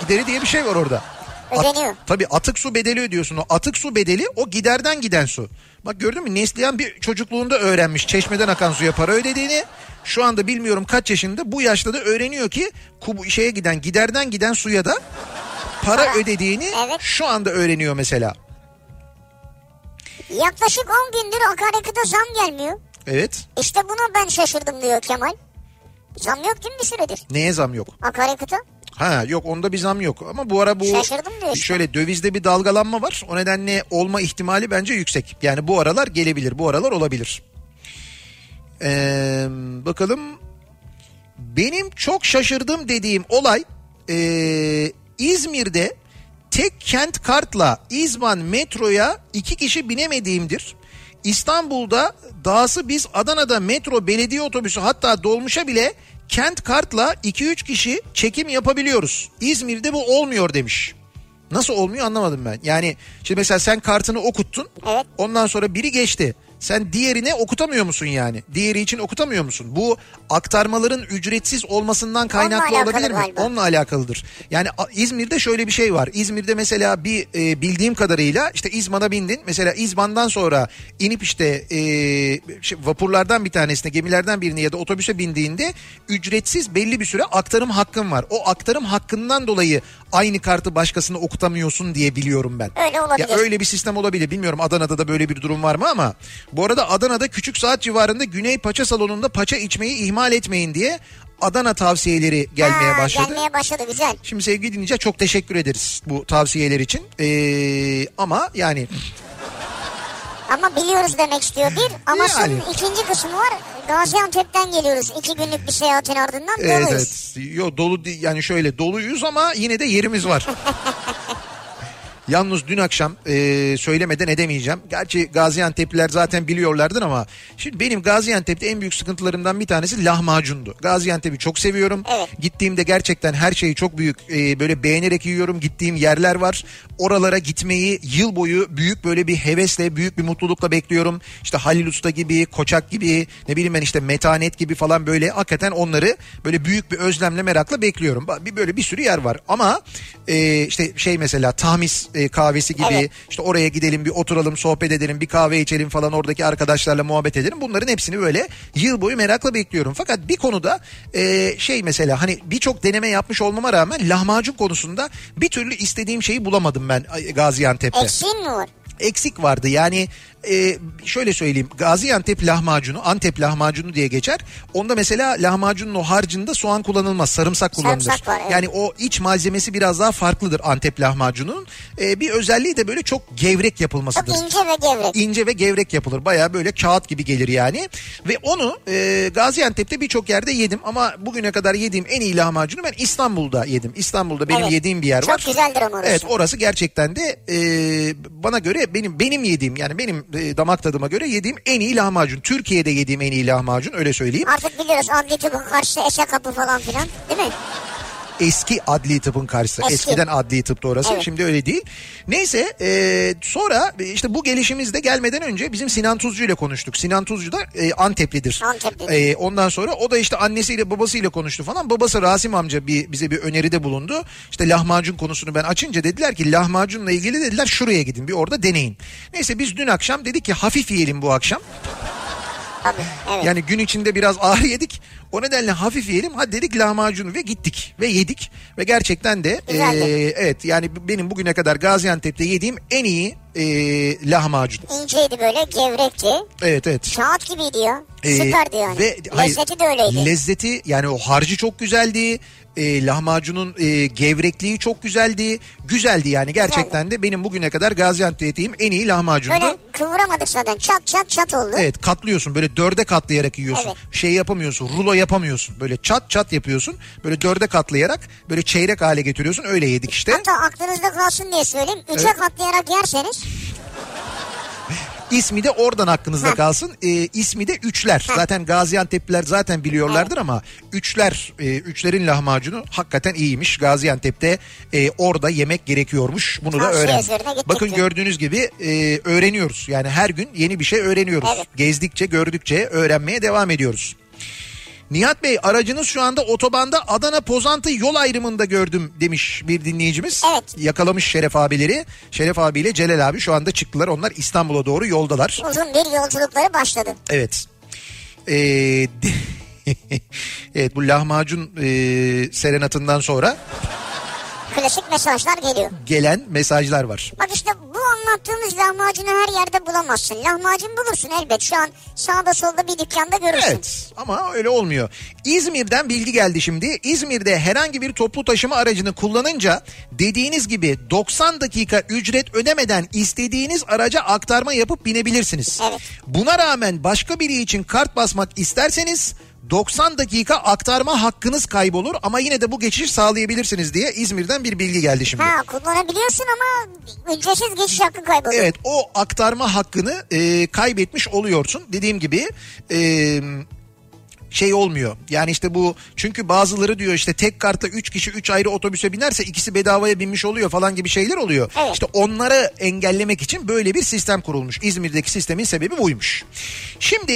gideri diye bir şey var orada. Ödeniyor. tabii atık su bedeli ödüyorsun. O atık su bedeli o giderden giden su. Bak gördün mü Neslihan bir çocukluğunda öğrenmiş çeşmeden akan suya para ödediğini. Şu anda bilmiyorum kaç yaşında bu yaşta da öğreniyor ki kubu, şeye giden giderden giden suya da para ödediğini Evet. şu anda öğreniyor mesela. Yaklaşık 10 gündür akaryakıta zam gelmiyor. Evet. İşte buna ben şaşırdım diyor Kemal. Zam yok değil mi bir süredir? Neye zam yok? Akaryakıta. Ha yok onda bir zam yok ama bu ara bu işte. şöyle dövizde bir dalgalanma var. O nedenle olma ihtimali bence yüksek. Yani bu aralar gelebilir. Bu aralar olabilir. Ee, bakalım benim çok şaşırdım dediğim olay ee, İzmir'de tek kent kartla İzban metroya iki kişi binemediğimdir. İstanbul'da dahası biz Adana'da metro belediye otobüsü hatta dolmuşa bile kent kartla 2-3 kişi çekim yapabiliyoruz. İzmir'de bu olmuyor demiş. Nasıl olmuyor anlamadım ben. Yani şimdi mesela sen kartını okuttun. Evet. Ondan sonra biri geçti. Sen diğerine okutamıyor musun yani? Diğeri için okutamıyor musun? Bu aktarmaların ücretsiz olmasından kaynaklı olabilir mi? galiba. Onunla alakalıdır. Yani İzmir'de şöyle bir şey var. İzmir'de mesela bir e, bildiğim kadarıyla işte İzman'a bindin. Mesela İzman'dan sonra inip işte e, şey, vapurlardan bir tanesine gemilerden birine ya da otobüse bindiğinde ücretsiz belli bir süre aktarım hakkın var. O aktarım hakkından dolayı aynı kartı başkasına okutamıyorsun diye biliyorum ben. Öyle olabilir. Ya öyle bir sistem olabilir. Bilmiyorum Adana'da da böyle bir durum var mı ama bu arada Adana'da küçük saat civarında Güney Paça salonunda paça içmeyi ihmal etmeyin diye Adana tavsiyeleri gelmeye Ha, başladı. Gelmeye başladı güzel. Şimdi sevgili dinleyiciler çok teşekkür ederiz bu tavsiyeler için. Ee, ama yani Ama biliyoruz demek istiyor bir. Ama Yani. şunun ikinci kısmı var. Gaziantep'ten geliyoruz. iki günlük bir seyahatin ardından doluyuz. evet. Yo, dolu yani şöyle doluyuz ama yine de yerimiz var. Yalnız dün akşam e, söylemeden edemeyeceğim. Gerçi Gaziantep'liler zaten biliyorlardır ama şimdi benim Gaziantep'te en büyük sıkıntılarımdan bir tanesi lahmacundu. Gaziantep'i çok seviyorum. Evet. Gittiğimde gerçekten her şeyi çok büyük e, böyle beğenerek yiyorum. Gittiğim yerler var. Oralara gitmeyi yıl boyu büyük böyle bir hevesle, büyük bir mutlulukla bekliyorum. İşte Halil Usta gibi, Koçak gibi, ne bileyim ben işte Metanet gibi falan böyle hakikaten onları böyle büyük bir özlemle merakla bekliyorum. Bir böyle bir sürü yer var ama e, işte şey mesela Tahmis e, kahvesi gibi Evet. işte oraya gidelim bir oturalım sohbet edelim bir kahve içelim falan oradaki arkadaşlarla muhabbet edelim. Bunların hepsini böyle yıl boyu merakla bekliyorum. Fakat bir konuda e, şey mesela hani birçok deneme yapmış olmama rağmen lahmacun konusunda bir türlü istediğim şeyi bulamadım ben ay, Gaziantep'te Eksiğin mi var? eksik vardı. Yani e, şöyle söyleyeyim Gaziantep lahmacunu Antep lahmacunu diye geçer. Onda mesela lahmacunun o harcında soğan kullanılmaz sarımsak kullanılır. Sarımsak var, evet. Yani o iç malzemesi biraz daha farklıdır Antep lahmacunun. E, bir özelliği de böyle çok gevrek Çok yapılmasıdır ince ve gevrek. ince ve gevrek yapılır. Baya böyle kağıt gibi gelir yani. Ve onu e, Gaziantep'te birçok yerde yedim ama bugüne kadar yediğim en iyi lahmacunu ben İstanbul'da yedim. İstanbul'da benim Evet. yediğim bir yer Çok var. güzeldir ama orası. Evet orası gerçekten de e, bana göre benim benim yediğim yani benim damak tadıma göre yediğim en iyi lahmacun. Türkiye'de yediğim en iyi lahmacun öyle söyleyeyim. Artık biliyoruz adli tıpın karşısı eşe kapı falan filan değil mi? Eski adli tıpın karşısı. Eski. Eskiden adli tıptı orası. Evet. Şimdi öyle değil. Neyse e, sonra e, işte bu gelişimiz de gelmeden önce bizim Sinan Tuzcu ile konuştuk. Sinan Tuzcu da e, Anteplidir. Anteplidir. E, ondan sonra o da işte annesiyle babasıyla konuştu falan. Babası Rasim amca bir bize bir öneride bulundu. İşte lahmacun konusunu ben açınca dediler ki lahmacunla ilgili dediler şuraya gidin bir orada deneyin. Neyse biz dün akşam dedik ki hafif yiyelim bu akşam. Tabii evet. Yani gün içinde biraz ağır yedik. O nedenle hafif yiyelim. Hadi dedik lahmacunu ve gittik ve yedik. Ve gerçekten de Güzeldi. e, evet yani benim bugüne kadar Gaziantep'te yediğim en iyi e, lahmacun. İnceydi böyle gevrekti. Evet evet. Kağıt gibiydi ya. Ee, Süperdi yani. Ve, hayır, Lezzeti de öyleydi. Lezzeti yani o harcı çok güzeldi. E, lahmacunun e, gevrekliği çok güzeldi. Güzeldi yani gerçekten de benim bugüne kadar Gaziantep'te yediğim en iyi lahmacundu. Böyle kıvıramadık zaten. Çat çat çat oldu. Evet katlıyorsun böyle dörde katlayarak yiyorsun. Evet. Şey yapamıyorsun rulo yapamıyorsun. Böyle çat çat yapıyorsun. Böyle dörde katlayarak böyle çeyrek hale getiriyorsun. Öyle yedik işte. Hatta aklınızda kalsın diye söyleyeyim. Üçe Evet. katlayarak yerseniz İsmi de oradan aklınızda Heh. kalsın. Ee, ismi de Üçler. Zaten Gaziantep'liler zaten biliyorlardır ama Üçler, e, Üçler'in lahmacunu hakikaten iyiymiş. Gaziantep'te e, orada yemek gerekiyormuş. Bunu da Tavsiye öğren. üzerine gittik Bakın diyor. gördüğünüz gibi e, öğreniyoruz. Yani her gün yeni bir şey öğreniyoruz. Evet. Gezdikçe, gördükçe öğrenmeye devam ediyoruz. Nihat Bey aracınız şu anda otobanda Adana Pozantı yol ayrımında gördüm demiş bir dinleyicimiz. Evet. Yakalamış Şeref abileri. Şeref abiyle Celal abi şu anda çıktılar. Onlar İstanbul'a doğru yoldalar. Uzun bir yolculukları başladı. Evet. Ee, evet bu lahmacun e, serenatından sonra Klasik mesajlar geliyor. gelen mesajlar var. Bak işte bu anlattığımız lahmacunu her yerde bulamazsın. Lahmacun bulursun elbet. Şu an sağda solda bir dükkanda görürsün. Evet ama öyle olmuyor. İzmir'den bilgi geldi şimdi. İzmir'de herhangi bir toplu taşıma aracını kullanınca dediğiniz gibi 90 dakika ücret ödemeden istediğiniz araca aktarma yapıp binebilirsiniz. Evet. Buna rağmen başka biri için kart basmak isterseniz 90 dakika aktarma hakkınız kaybolur ama yine de bu geçiş sağlayabilirsiniz diye İzmir'den bir bilgi geldi şimdi. Ha kullanabiliyorsun ama ücretsiz geçiş hakkı kayboluyor. Evet o aktarma hakkını e, kaybetmiş oluyorsun. Dediğim gibi e, şey olmuyor. Yani işte bu çünkü bazıları diyor işte tek kartla 3 kişi 3 ayrı otobüse binerse ikisi bedavaya binmiş oluyor falan gibi şeyler oluyor. Evet. İşte onları engellemek için böyle bir sistem kurulmuş. İzmir'deki sistemin sebebi buymuş. Şimdi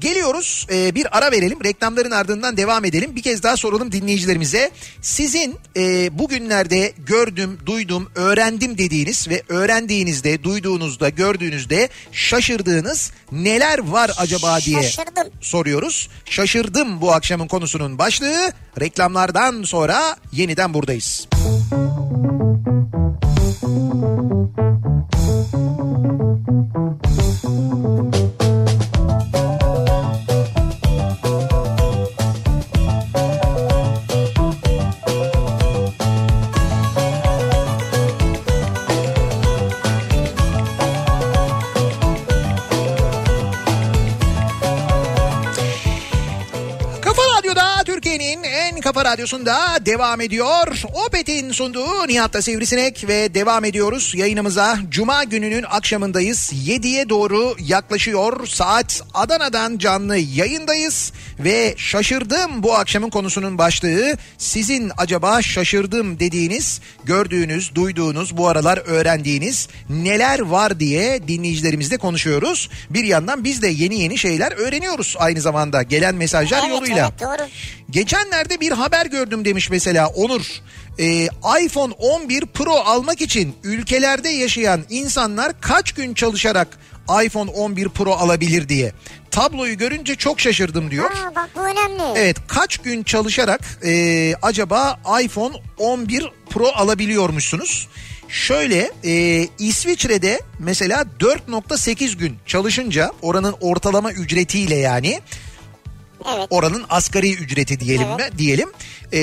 geliyoruz e, bir ara verelim. Reklamların ardından devam edelim. Bir kez daha soralım dinleyicilerimize. Sizin e, bugünlerde gördüm, duydum, öğrendim dediğiniz ve öğrendiğinizde, duyduğunuzda, gördüğünüzde şaşırdığınız neler var acaba diye Şaşırdım. soruyoruz. Şaşırdım bu akşamın konusunun başlığı. Reklamlardan sonra yeniden buradayız. Kafa kafa radyosunda devam ediyor. Opet'in sunduğu Nihat'ta Sivrisinek ve devam ediyoruz yayınımıza. Cuma gününün akşamındayız. 7'ye doğru yaklaşıyor. Saat Adana'dan canlı yayındayız. Ve şaşırdım bu akşamın konusunun başlığı. Sizin acaba şaşırdım dediğiniz, gördüğünüz, duyduğunuz, bu aralar öğrendiğiniz neler var diye dinleyicilerimizle konuşuyoruz. Bir yandan biz de yeni yeni şeyler öğreniyoruz aynı zamanda gelen mesajlar Evet, yoluyla. evet, doğru. Geçenlerde bir haber gördüm demiş mesela Onur. Ee, iPhone 11 Pro almak için ülkelerde yaşayan insanlar kaç gün çalışarak iPhone 11 Pro alabilir diye. Tabloyu görünce çok şaşırdım diyor. Ha, bak bu önemli. Evet kaç gün çalışarak e, acaba iPhone 11 Pro alabiliyormuşsunuz? Şöyle e, İsviçre'de mesela 4.8 gün çalışınca oranın ortalama ücretiyle yani Evet. oranın asgari ücreti diyelim Evet. mi diyelim. E,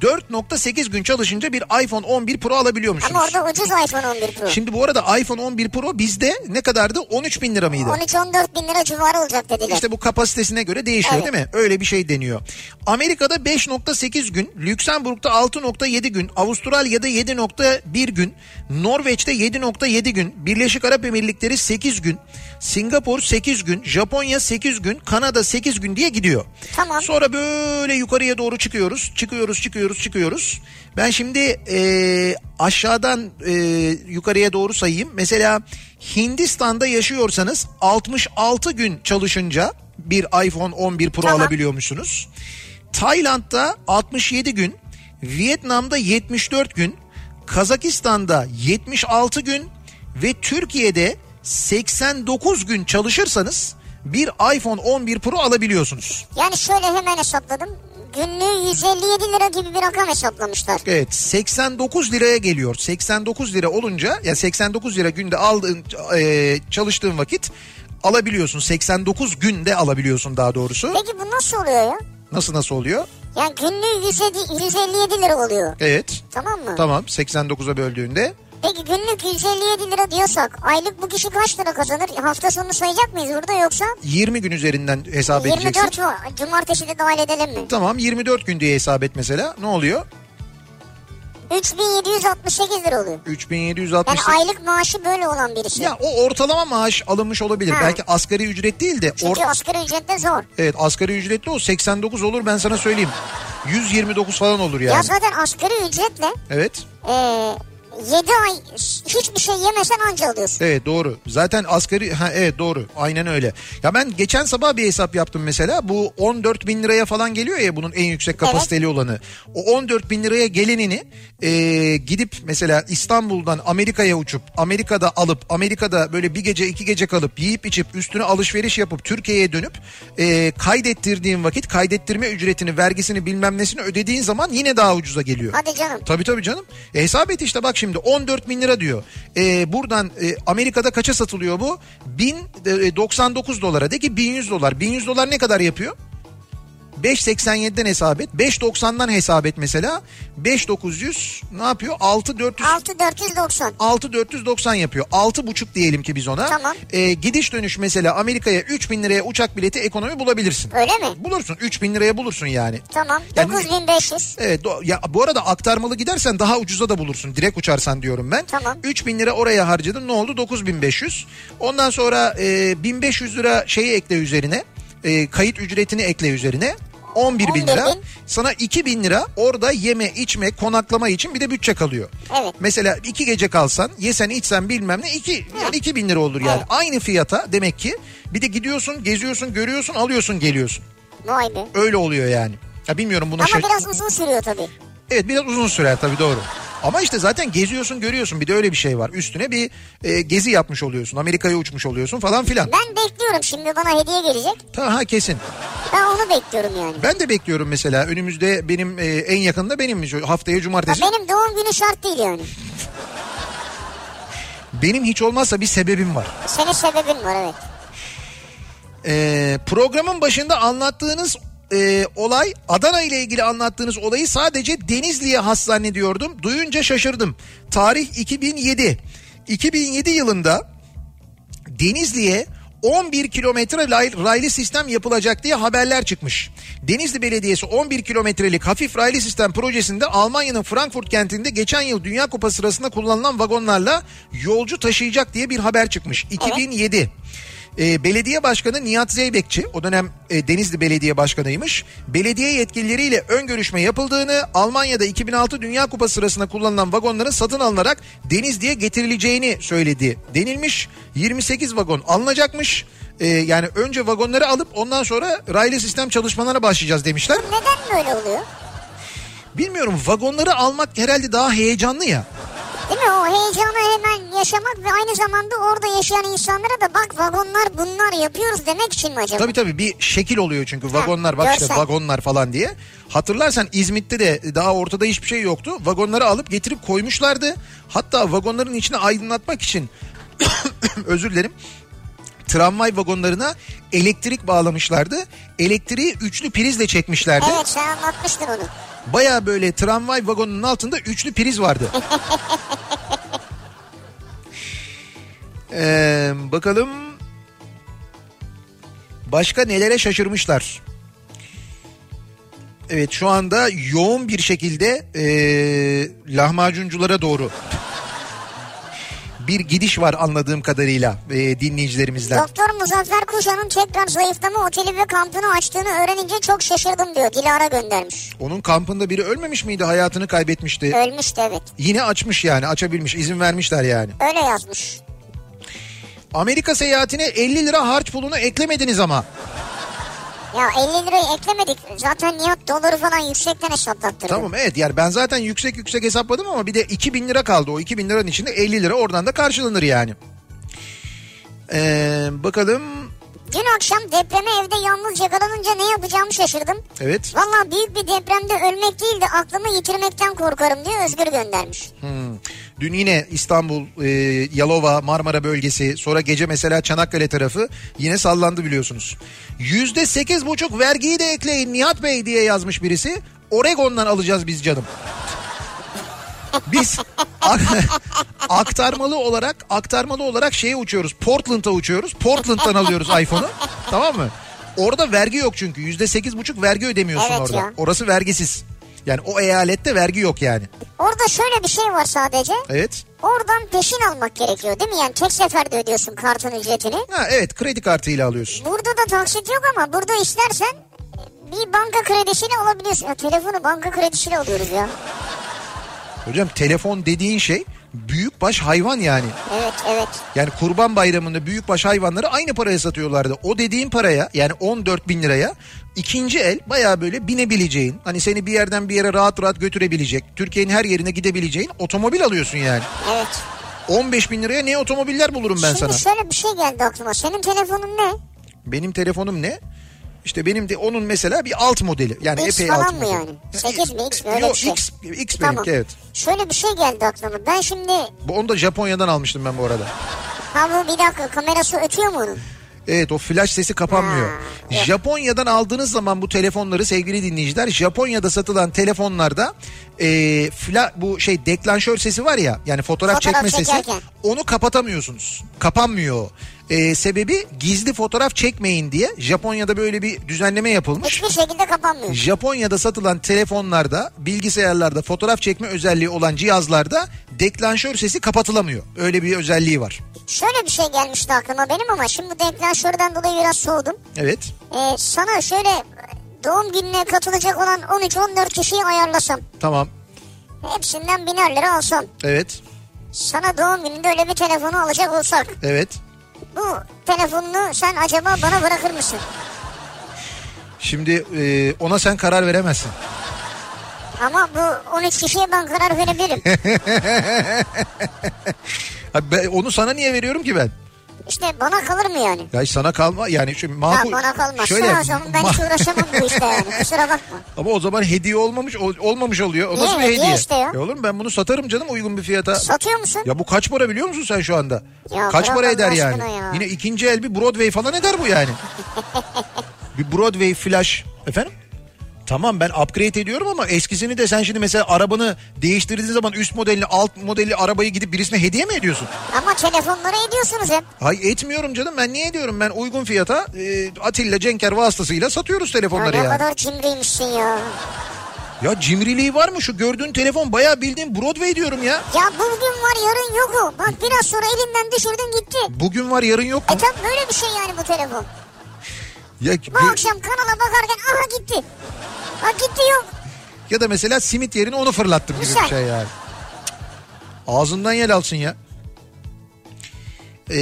4.8 gün çalışınca bir iPhone 11 Pro alabiliyormuşsunuz. Ama orada ucuz iPhone 11 Pro. Şimdi bu arada iPhone 11 Pro bizde ne kadardı? 13 bin lira mıydı? 13-14 bin lira civarı olacak dediler. İşte bu kapasitesine göre değişiyor Evet. değil mi? Öyle bir şey deniyor. Amerika'da 5.8 gün, Lüksemburg'da 6.7 gün, Avustralya'da 7.1 gün, Norveç'te 7.7 gün, Birleşik Arap Emirlikleri 8 gün, Singapur 8 gün, Japonya 8 gün, Kanada 8 gün diye gidiyor. Tamam. Sonra böyle yukarıya doğru çıkıyoruz, çıkıyoruz, çıkıyoruz, çıkıyoruz. Ben şimdi e, aşağıdan e, yukarıya doğru sayayım. Mesela Hindistan'da yaşıyorsanız 66 gün çalışınca bir iPhone 11 Pro Tamam. alabiliyormuşsunuz. Tayland'da 67 gün, Vietnam'da 74 gün, Kazakistan'da 76 gün ve Türkiye'de 89 gün çalışırsanız bir iPhone 11 Pro alabiliyorsunuz. Yani şöyle hemen hesapladım. Günlüğü 157 lira gibi bir rakam hesaplamışlar. Evet 89 liraya geliyor. 89 lira olunca ya 89 lira günde aldığın e, çalıştığın vakit alabiliyorsun. 89 günde alabiliyorsun daha doğrusu. Peki bu nasıl oluyor ya? Nasıl nasıl oluyor? Yani günlüğü 107, 157 lira oluyor. Evet. Tamam mı? Tamam 89'a böldüğünde Peki günlük 157 lira diyorsak aylık bu kişi kaç lira kazanır? Hafta sonu sayacak mıyız burada yoksa 20 gün üzerinden hesap edeceksin. 24 mu? Cumartesi de dahil edelim mi? Tamam 24 gün diye hesap et mesela. Ne oluyor? 3768 lira oluyor. 3760. Yani aylık maaşı böyle olan birisi. Ya o ortalama maaş alınmış olabilir. Ha. Belki asgari ücret değil de. Çünkü or- asgari ücretle zor. Evet asgari ücretli o 89 olur ben sana söyleyeyim. 129 falan olur yani. Ya zaten asgari ücretle Evet. e, 7 ay hiçbir şey yemesen anca alıyorsun. Evet doğru. Zaten asgari ha evet doğru. Aynen öyle. Ya ben geçen sabah bir hesap yaptım mesela. Bu 14 bin liraya falan geliyor ya bunun en yüksek kapasiteli olanı. O 14 bin liraya gelenini e, gidip mesela İstanbul'dan Amerika'ya uçup Amerika'da alıp Amerika'da böyle bir gece iki gece kalıp yiyip içip üstüne alışveriş yapıp Türkiye'ye dönüp e, kaydettirdiğin vakit kaydettirme ücretini vergisini bilmem nesini ödediğin zaman yine daha ucuza geliyor. Hadi canım. Tabii tabii canım. E, hesap et işte bak şimdi 14 bin lira diyor. E, buradan e, Amerika'da kaça satılıyor bu? 1099 dolara. De ki 1100 dolar. 1100 dolar ne kadar yapıyor? 5.87'den hesap et. 5.90'dan hesap et mesela. 5.900 ne yapıyor? 6.400 6490. 6490 yapıyor. 6.5 diyelim ki biz ona. Tamam. E, gidiş dönüş mesela Amerika'ya 3000 liraya uçak bileti ekonomi bulabilirsin. Öyle mi? Bulursun. 3000 liraya bulursun yani. Tamam. Yani- 9500. Evet do- ya bu arada aktarmalı gidersen daha ucuza da bulursun. Direkt uçarsan diyorum ben. Tamam. 3000 lira oraya harcadın ne oldu? 9500. Ondan sonra e, 1500 lira şeyi ekle üzerine. E, kayıt ücretini ekle üzerine. 11 bin 11 lira. bin. Sana 2000 lira orada yeme içme konaklama için bir de bütçe kalıyor. Evet. Mesela iki gece kalsan yesen içsen bilmem ne iki, yani 2000 lira olur yani. Evet. Aynı fiyata demek ki bir de gidiyorsun geziyorsun görüyorsun alıyorsun geliyorsun. Vay be. Öyle oluyor yani. Ya bilmiyorum buna Ama şaş- biraz uzun sürüyor tabii. Evet biraz uzun sürer tabii doğru. Ama işte zaten geziyorsun görüyorsun bir de öyle bir şey var. Üstüne bir e, gezi yapmış oluyorsun. Amerika'ya uçmuş oluyorsun falan filan. Ben bekliyorum şimdi bana hediye gelecek. Ta, ha kesin. Ben onu bekliyorum yani. Ben de bekliyorum mesela önümüzde benim e, en yakında benim haftaya Ha, cumartesi. benim doğum günü şart değil yani. Benim hiç olmazsa bir sebebim var. Senin sebebin var evet. E, programın başında anlattığınız e, olay Adana ile ilgili anlattığınız olayı sadece Denizli'ye has zannediyordum. Duyunca şaşırdım. Tarih 2007. 2007 yılında Denizli'ye 11 kilometre ray- raylı sistem yapılacak diye haberler çıkmış. Denizli Belediyesi 11 kilometrelik hafif raylı sistem projesinde Almanya'nın Frankfurt kentinde geçen yıl Dünya Kupası sırasında kullanılan vagonlarla yolcu taşıyacak diye bir haber çıkmış. 2007. Ee, belediye başkanı Nihat Zeybekçi o dönem e, Denizli Belediye Başkanıymış. Belediye yetkilileriyle ön görüşme yapıldığını Almanya'da 2006 Dünya Kupası sırasında kullanılan vagonların satın alınarak Denizli'ye getirileceğini söyledi denilmiş. 28 vagon alınacakmış. Ee, yani önce vagonları alıp ondan sonra raylı sistem çalışmalarına başlayacağız demişler. Neden böyle oluyor? Bilmiyorum vagonları almak herhalde daha heyecanlı ya. Değil mi o heyecanı hemen yaşamak ve aynı zamanda orada yaşayan insanlara da bak vagonlar bunlar yapıyoruz demek için mi acaba? Tabii tabii bir şekil oluyor çünkü vagonlar bak işte görsel. vagonlar falan diye. Hatırlarsan İzmit'te de daha ortada hiçbir şey yoktu. Vagonları alıp getirip koymuşlardı. Hatta vagonların içine aydınlatmak için özür dilerim tramvay vagonlarına elektrik bağlamışlardı. Elektriği üçlü prizle çekmişlerdi. Evet sen anlatmıştın onu. Baya böyle tramvay vagonunun altında üçlü priz vardı. Ee, bakalım başka nelere şaşırmışlar. Evet şu anda yoğun bir şekilde ee, lahmacunculara doğru bir gidiş var anladığım kadarıyla ee, dinleyicilerimizden. Doktor Muzaffer Kuşan'ın tekrar zayıflama oteli ve kampını açtığını öğrenince çok şaşırdım diyor. Dilara göndermiş. Onun kampında biri ölmemiş miydi hayatını kaybetmişti. Ölmüştü evet. Yine açmış yani açabilmiş izin vermişler yani. Öyle yazmış. Amerika seyahatine 50 lira harç pulunu eklemediniz ama. Ya 50 lirayı eklemedik. Zaten Nihat doları falan yüksekten hesaplattırdı. Tamam evet yani ben zaten yüksek yüksek hesapladım ama bir de 2000 lira kaldı. O 2000 liranın içinde 50 lira oradan da karşılanır yani. Ee, bakalım Dün akşam depreme evde yalnız yakalanınca ne yapacağımı şaşırdım. evet. Valla büyük bir depremde ölmek değil de aklımı yitirmekten korkarım diyor Özgür göndermiş. Hmm. Dün yine İstanbul, e, Yalova, Marmara bölgesi sonra gece mesela Çanakkale tarafı yine sallandı biliyorsunuz. Yüzde sekiz buçuk vergiyi de ekleyin Nihat Bey diye yazmış birisi. Oregon'dan alacağız biz canım. Biz aktarmalı olarak aktarmalı olarak şeye uçuyoruz. Portland'a uçuyoruz. Portland'dan alıyoruz iPhone'u. Tamam mı? Orada vergi yok çünkü. Yüzde sekiz buçuk vergi ödemiyorsun Evet orada. ya. Orası vergisiz. Yani o eyalette vergi yok yani. Orada şöyle bir şey var sadece. Evet. Oradan peşin almak gerekiyor değil mi? Yani tek seferde ödüyorsun kartın ücretini. Ha evet kredi kartıyla alıyorsun. Burada da taksit yok ama burada istersen bir banka kredisiyle alabiliyorsun. Ya telefonu banka kredisiyle alıyoruz ya. Hocam telefon dediğin şey büyükbaş hayvan yani. Evet evet. Yani kurban bayramında büyükbaş hayvanları aynı paraya satıyorlardı. O dediğin paraya yani 14 bin liraya ikinci el baya böyle binebileceğin hani seni bir yerden bir yere rahat rahat götürebilecek Türkiye'nin her yerine gidebileceğin otomobil alıyorsun yani. Evet. 15 bin liraya ne otomobiller bulurum ben Şimdi sana. şöyle bir şey geldi aklıma. Senin telefonun ne? Benim telefonum ne? İşte benim de onun mesela bir alt modeli. Yani X epey alt mı modeli. yani? 8 mi, X mi? Öyle Yok, bir şey. X, X Tamam. benimki evet. Şöyle bir şey geldi aklıma. Ben şimdi Bu onu da Japonya'dan almıştım ben bu arada. ha bu bir dakika kamerası ötüyor mu onun? Evet o flash sesi kapanmıyor. Ha, evet. Japonya'dan aldığınız zaman bu telefonları sevgili dinleyiciler Japonya'da satılan telefonlarda e, fla, bu şey deklanşör sesi var ya yani fotoğraf, Fotoğraf çekme sesi çekerken. onu kapatamıyorsunuz. Kapanmıyor. E, sebebi gizli fotoğraf çekmeyin diye Japonya'da böyle bir düzenleme yapılmış. Hiçbir şekilde kapanmıyor. Japonya'da satılan telefonlarda, bilgisayarlarda fotoğraf çekme özelliği olan cihazlarda deklanşör sesi kapatılamıyor. Öyle bir özelliği var. Şöyle bir şey gelmişti aklıma benim ama şimdi deklanşörden dolayı biraz soğudum. Evet. Ee, sana şöyle doğum gününe katılacak olan 13-14 kişiyi ayarlasam. Tamam. Hepsinden biner lira alsam. Evet. Sana doğum gününde öyle bir telefonu alacak olsak. Evet. Bu telefonunu sen acaba bana bırakır mısın? Şimdi e, ona sen karar veremezsin. Ama bu 13 kişiye ben karar verebilirim. Ha, ben- onu sana niye veriyorum ki ben? İşte bana kalır mı yani? Ya sana kalma yani şu Ya makul. bana kalmaz. Şöyle, o zaman ben hiç ma- uğraşamam bu işte yani. Kusura bakma. Ama o zaman hediye olmamış ol- olmamış oluyor. O Niye? nasıl bir Hediye hediye? işte ya. oğlum ben bunu satarım canım uygun bir fiyata. Satıyor musun? Ya bu kaç para biliyor musun sen şu anda? Ya kaç para eder yani? ya. Yine ikinci el bir Broadway falan eder bu yani. bir Broadway flash. Efendim? Tamam ben upgrade ediyorum ama eskisini de sen şimdi mesela arabanı değiştirdiğin zaman üst modelli alt modelli arabayı gidip birisine hediye mi ediyorsun? Ama telefonları ediyorsunuz hep. Hay etmiyorum canım ben niye ediyorum ben uygun fiyata e, Atilla Cenker vasıtasıyla satıyoruz Ya telefonları ne yani. kadar cimriymişsin ya. Ya cimriliği var mı şu gördüğün telefon bayağı bildiğin Broadway diyorum ya. Ya bugün var yarın yok o. Bak biraz sonra elinden düşürdün gitti. Bugün var yarın yok mu? E tam böyle bir şey yani bu telefon. Ya, Bu gö- akşam kanala bakarken aha gitti. Bak gitti yok. ya da mesela simit yerine onu fırlattım gibi Güzel. bir şey yani. Ağzından yel alsın ya. Ee,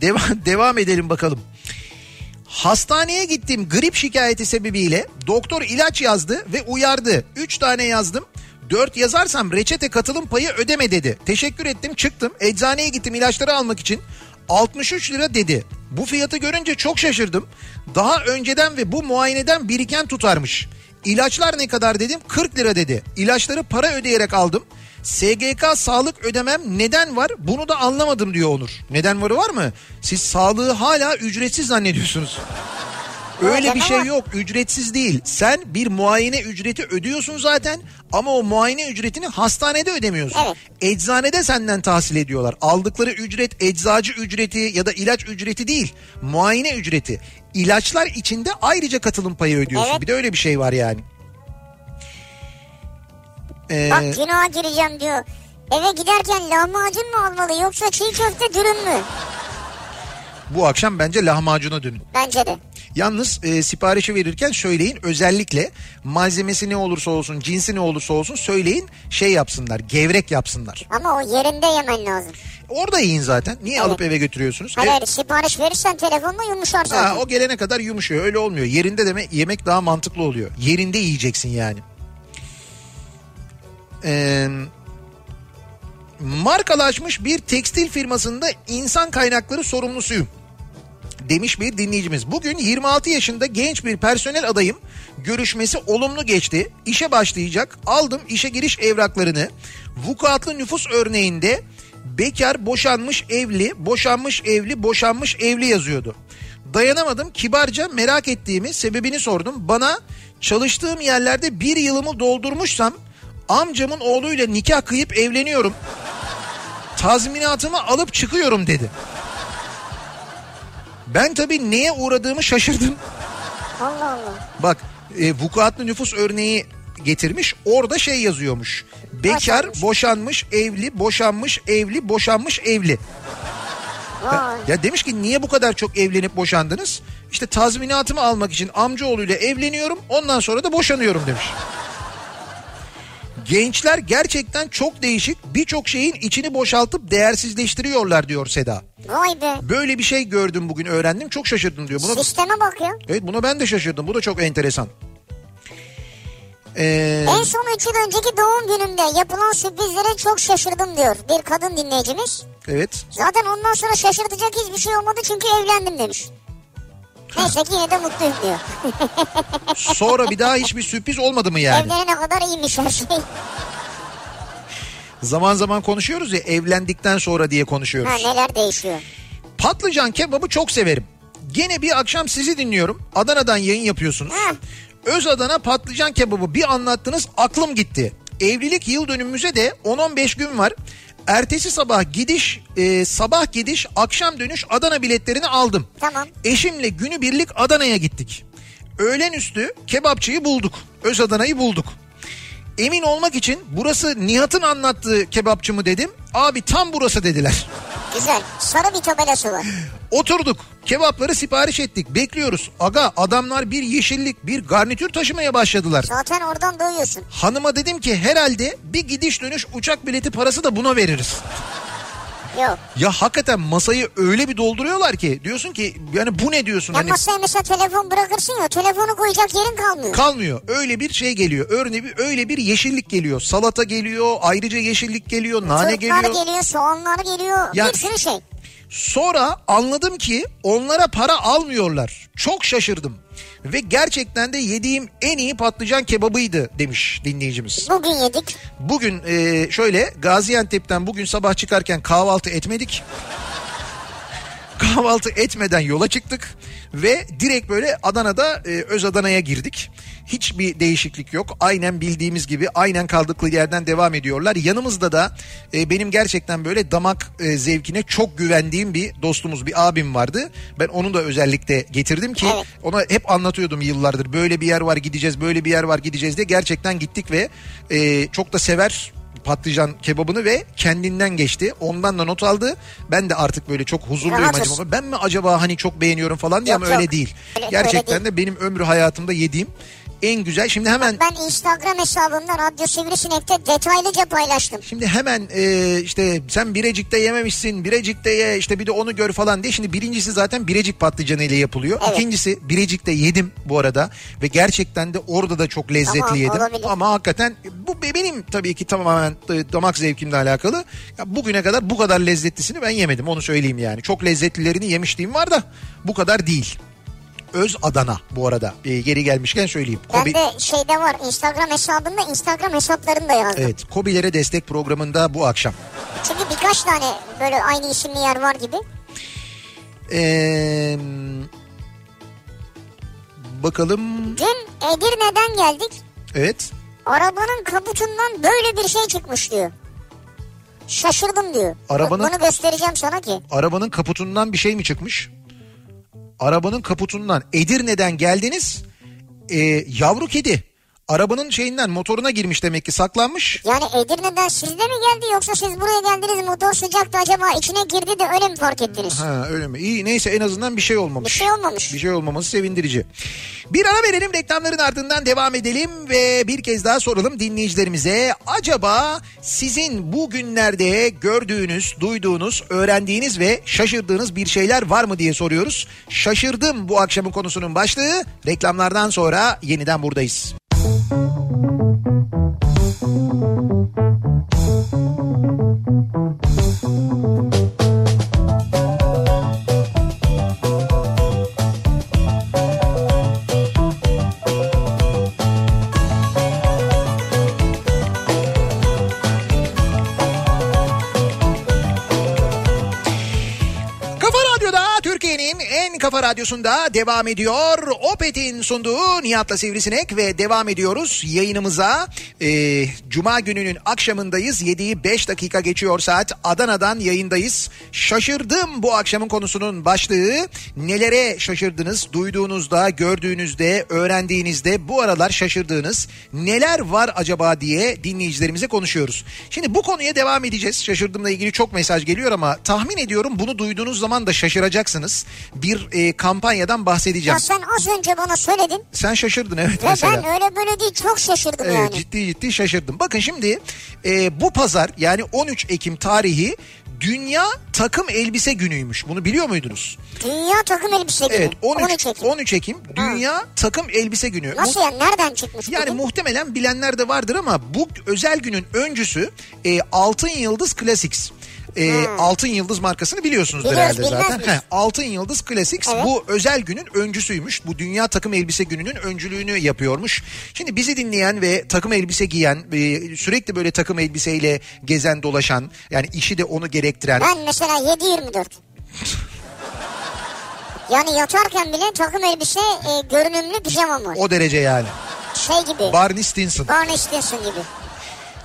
devam, devam edelim bakalım. Hastaneye gittim grip şikayeti sebebiyle doktor ilaç yazdı ve uyardı. 3 tane yazdım. 4 yazarsam reçete katılım payı ödeme dedi. Teşekkür ettim çıktım. Eczaneye gittim ilaçları almak için. 63 lira dedi. Bu fiyatı görünce çok şaşırdım. Daha önceden ve bu muayeneden biriken tutarmış. İlaçlar ne kadar dedim 40 lira dedi. İlaçları para ödeyerek aldım. SGK sağlık ödemem neden var bunu da anlamadım diyor Onur. Neden varı var mı? Siz sağlığı hala ücretsiz zannediyorsunuz. Öyle bir şey yok ücretsiz değil. Sen bir muayene ücreti ödüyorsun zaten ama o muayene ücretini hastanede ödemiyorsun. Evet. Eczanede senden tahsil ediyorlar. Aldıkları ücret eczacı ücreti ya da ilaç ücreti değil. Muayene ücreti. İlaçlar içinde ayrıca katılım payı ödüyorsun. Evet. Bir de öyle bir şey var yani. Ee, Bak günaha gireceğim diyor. Eve giderken lahmacun mu almalı yoksa çiğ köfte dürüm mü? bu akşam bence lahmacuna dönün. Bence de. Yalnız e, siparişi verirken söyleyin özellikle malzemesi ne olursa olsun cinsi ne olursa olsun söyleyin şey yapsınlar gevrek yapsınlar. Ama o yerinde yemen lazım. Orada yiyin zaten. Niye Evet. alıp eve götürüyorsunuz? Hayır hayır sipariş verirsen telefonla yumuşar zaten. ha, o gelene kadar yumuşuyor. Öyle olmuyor. Yerinde deme yemek daha mantıklı oluyor. Yerinde yiyeceksin yani. Ee, markalaşmış bir tekstil firmasında insan kaynakları sorumlusuyum demiş bir dinleyicimiz. Bugün 26 yaşında genç bir personel adayım. Görüşmesi olumlu geçti. İşe başlayacak. Aldım işe giriş evraklarını. Vukuatlı nüfus örneğinde bekar, boşanmış, evli, boşanmış, evli, boşanmış, evli yazıyordu. Dayanamadım. Kibarca merak ettiğimi, sebebini sordum. Bana çalıştığım yerlerde bir yılımı doldurmuşsam amcamın oğluyla nikah kıyıp evleniyorum. Tazminatımı alıp çıkıyorum dedi. Ben tabii neye uğradığımı şaşırdım. Allah Allah. Bak e, vukuatlı nüfus örneği getirmiş. Orada şey yazıyormuş. Bekar, Boşanmış. evli, boşanmış, evli, boşanmış, evli. Vay. Ya demiş ki niye bu kadar çok evlenip boşandınız? İşte tazminatımı almak için amcaoğluyla evleniyorum ondan sonra da boşanıyorum demiş. Gençler gerçekten çok değişik birçok şeyin içini boşaltıp değersizleştiriyorlar diyor Seda. Vay be. Böyle bir şey gördüm bugün öğrendim çok şaşırdım diyor. Buna, Sisteme bak ya. evet buna ben de şaşırdım bu da çok enteresan. Ee, En son 3 yıl önceki doğum günümde yapılan sürprizlere çok şaşırdım diyor bir kadın dinleyicimiz. evet Zaten ondan sonra şaşırtacak hiçbir şey olmadı çünkü evlendim demiş. Neyse ki yine de mutluyum diyor. sonra bir daha hiçbir sürpriz olmadı mı yani? Evlenene kadar iyiymiş her şey. Zaman zaman konuşuyoruz ya evlendikten sonra diye konuşuyoruz. Ha neler değişiyor. Patlıcan kebabı çok severim. Gene bir akşam sizi dinliyorum. Adana'dan yayın yapıyorsunuz. Ha. Öz Adana patlıcan kebabı bir anlattınız aklım gitti. Evlilik yıl dönümümüze de 10-15 gün var. Ertesi sabah gidiş, e, sabah gidiş, akşam dönüş Adana biletlerini aldım. Tamam. Eşimle günübirlik Adana'ya gittik. Öğlen üstü kebapçıyı bulduk. Öz Adana'yı bulduk. Emin olmak için burası Nihat'ın anlattığı kebapçı mı dedim. Abi tam burası dediler. Güzel. Sarı bir tabelası var. Oturduk. Kebapları sipariş ettik. Bekliyoruz. Aga adamlar bir yeşillik bir garnitür taşımaya başladılar. Zaten oradan doyuyorsun. Hanıma dedim ki herhalde bir gidiş dönüş uçak bileti parası da buna veririz. Yok. Ya hakikaten masayı öyle bir dolduruyorlar ki diyorsun ki yani bu ne diyorsun Ya hani masaya mesela telefon bırakırsın ya telefonu koyacak yerin kalmıyor. kalmıyor. Öyle bir şey geliyor. Örneğin bir- öyle bir yeşillik geliyor. Salata geliyor, ayrıca yeşillik geliyor, nane Turplar geliyor. geliyor, soğanlar geliyor. Ya- Bir sürü şey. Sonra anladım ki onlara para almıyorlar. Çok şaşırdım. Ve gerçekten de yediğim en iyi patlıcan kebabıydı demiş dinleyicimiz. Bugün yedik. Bugün e, şöyle Gaziantep'ten bugün sabah çıkarken kahvaltı etmedik. Kahvaltı etmeden yola çıktık ve direkt böyle Adana'da e, Öz Adana'ya girdik. Hiçbir değişiklik yok. Aynen bildiğimiz gibi aynen kaldıkları yerden devam ediyorlar. Yanımızda da e, benim gerçekten böyle damak e, zevkine çok güvendiğim bir dostumuz, bir abim vardı. Ben onu da özellikle getirdim ki Evet. ona hep anlatıyordum yıllardır. Böyle bir yer var gideceğiz, böyle bir yer var gideceğiz diye. Gerçekten gittik ve e, çok da sever patlıcan kebabını ve kendinden geçti. Ondan da not aldı. Ben de artık böyle çok huzurluyum Rahatız. acaba. Ben mi acaba hani çok beğeniyorum falan diye Yok, ama öyle yok. değil. Öyle- Gerçekten öyle de benim ömrü hayatımda yediğim en güzel. Şimdi hemen Ben Instagram hesabımda Radyo Sivrisinek'te detaylıca paylaştım. Şimdi hemen e, işte sen Birecik'te yememişsin, Birecik'te ye işte bir de onu gör falan diye. Şimdi birincisi zaten Birecik patlıcanı ile yapılıyor. Evet. İkincisi Birecik'te yedim bu arada ve gerçekten de orada da çok lezzetli Tamam, yedim. olabilir. Ama hakikaten bu be- benim tabii ki tamamen damak zevkimle alakalı. Ya bugüne kadar bu kadar lezzetlisini ben yemedim onu söyleyeyim yani. Çok lezzetlilerini yemişliğim var da bu kadar değil. Öz Adana bu arada. E, geri gelmişken söyleyeyim. Kobi- Bende şeyde var Instagram hesabında Instagram hesaplarını da yazdım. Evet, Kobilere destek programında bu akşam. Çünkü birkaç tane böyle aynı isimli yer var gibi. Ee, bakalım. Dün Edirne'den geldik. Evet. Arabanın kaputundan böyle bir şey çıkmış diyor. Şaşırdım diyor. Arabanın- Bunu göstereceğim sana ki. Arabanın kaputundan bir şey mi çıkmış? Arabanın kaputundan. Edirne'den geldiniz. Ee, yavru kedi. Arabanın şeyinden motoruna girmiş demek ki saklanmış. Yani Edirne'den sizde mi geldi yoksa siz buraya geldiniz motor sıcaktı acaba içine girdi de öyle mi fark ettiniz? Ha öyle mi? İyi neyse en azından bir şey olmamış. Bir şey olmamış. Bir şey olmaması sevindirici. Bir ara verelim reklamların ardından devam edelim ve bir kez daha soralım dinleyicilerimize. Acaba sizin bu günlerde gördüğünüz, duyduğunuz, öğrendiğiniz ve şaşırdığınız bir şeyler var mı diye soruyoruz. Şaşırdım bu akşamın konusunun başlığı. Reklamlardan sonra yeniden buradayız. thank you radyosunda devam ediyor. Opet'in sunduğu Nihat'la Sivrisinek ve devam ediyoruz yayınımıza. Ee, Cuma gününün akşamındayız. 7'yi 5 dakika geçiyor saat. Adana'dan yayındayız. Şaşırdım bu akşamın konusunun başlığı. Nelere şaşırdınız? Duyduğunuzda, gördüğünüzde, öğrendiğinizde bu aralar şaşırdığınız neler var acaba diye dinleyicilerimize konuşuyoruz. Şimdi bu konuya devam edeceğiz. Şaşırdığımla ilgili çok mesaj geliyor ama tahmin ediyorum bunu duyduğunuz zaman da şaşıracaksınız. Bir e, e, kampanyadan bahsedeceğim. Ya sen az önce bana söyledin Sen şaşırdın evet ve mesela. ben öyle böyle değil çok şaşırdım Evet, yani. ciddi ciddi şaşırdım. Bakın şimdi e, bu pazar yani 13 Ekim tarihi Dünya Takım Elbise Günü'ymüş. Bunu biliyor muydunuz? Dünya takım elbise günü. Evet 13, 13 Ekim. 13 Ekim Dünya Takım Elbise Günü. Nasıl yani nereden çıkmış Yani gün? muhtemelen bilenler de vardır ama bu özel günün öncüsü e, Altın Yıldız Classics. E, Altın Yıldız markasını biliyorsunuzdur Biliyoruz, herhalde zaten. Heh, Altın Yıldız Classics Evet. bu özel günün öncüsüymüş. Bu Dünya Takım Elbise Günü'nün öncülüğünü yapıyormuş. Şimdi bizi dinleyen ve takım elbise giyen, e, sürekli böyle takım elbiseyle gezen dolaşan, yani işi de onu gerektiren. Ben mesela 7-24. yani yatarken bile takım elbise e, görünümlü pijamam var. O derece yani. Şey gibi. Barney Stinson. Barney Stinson gibi.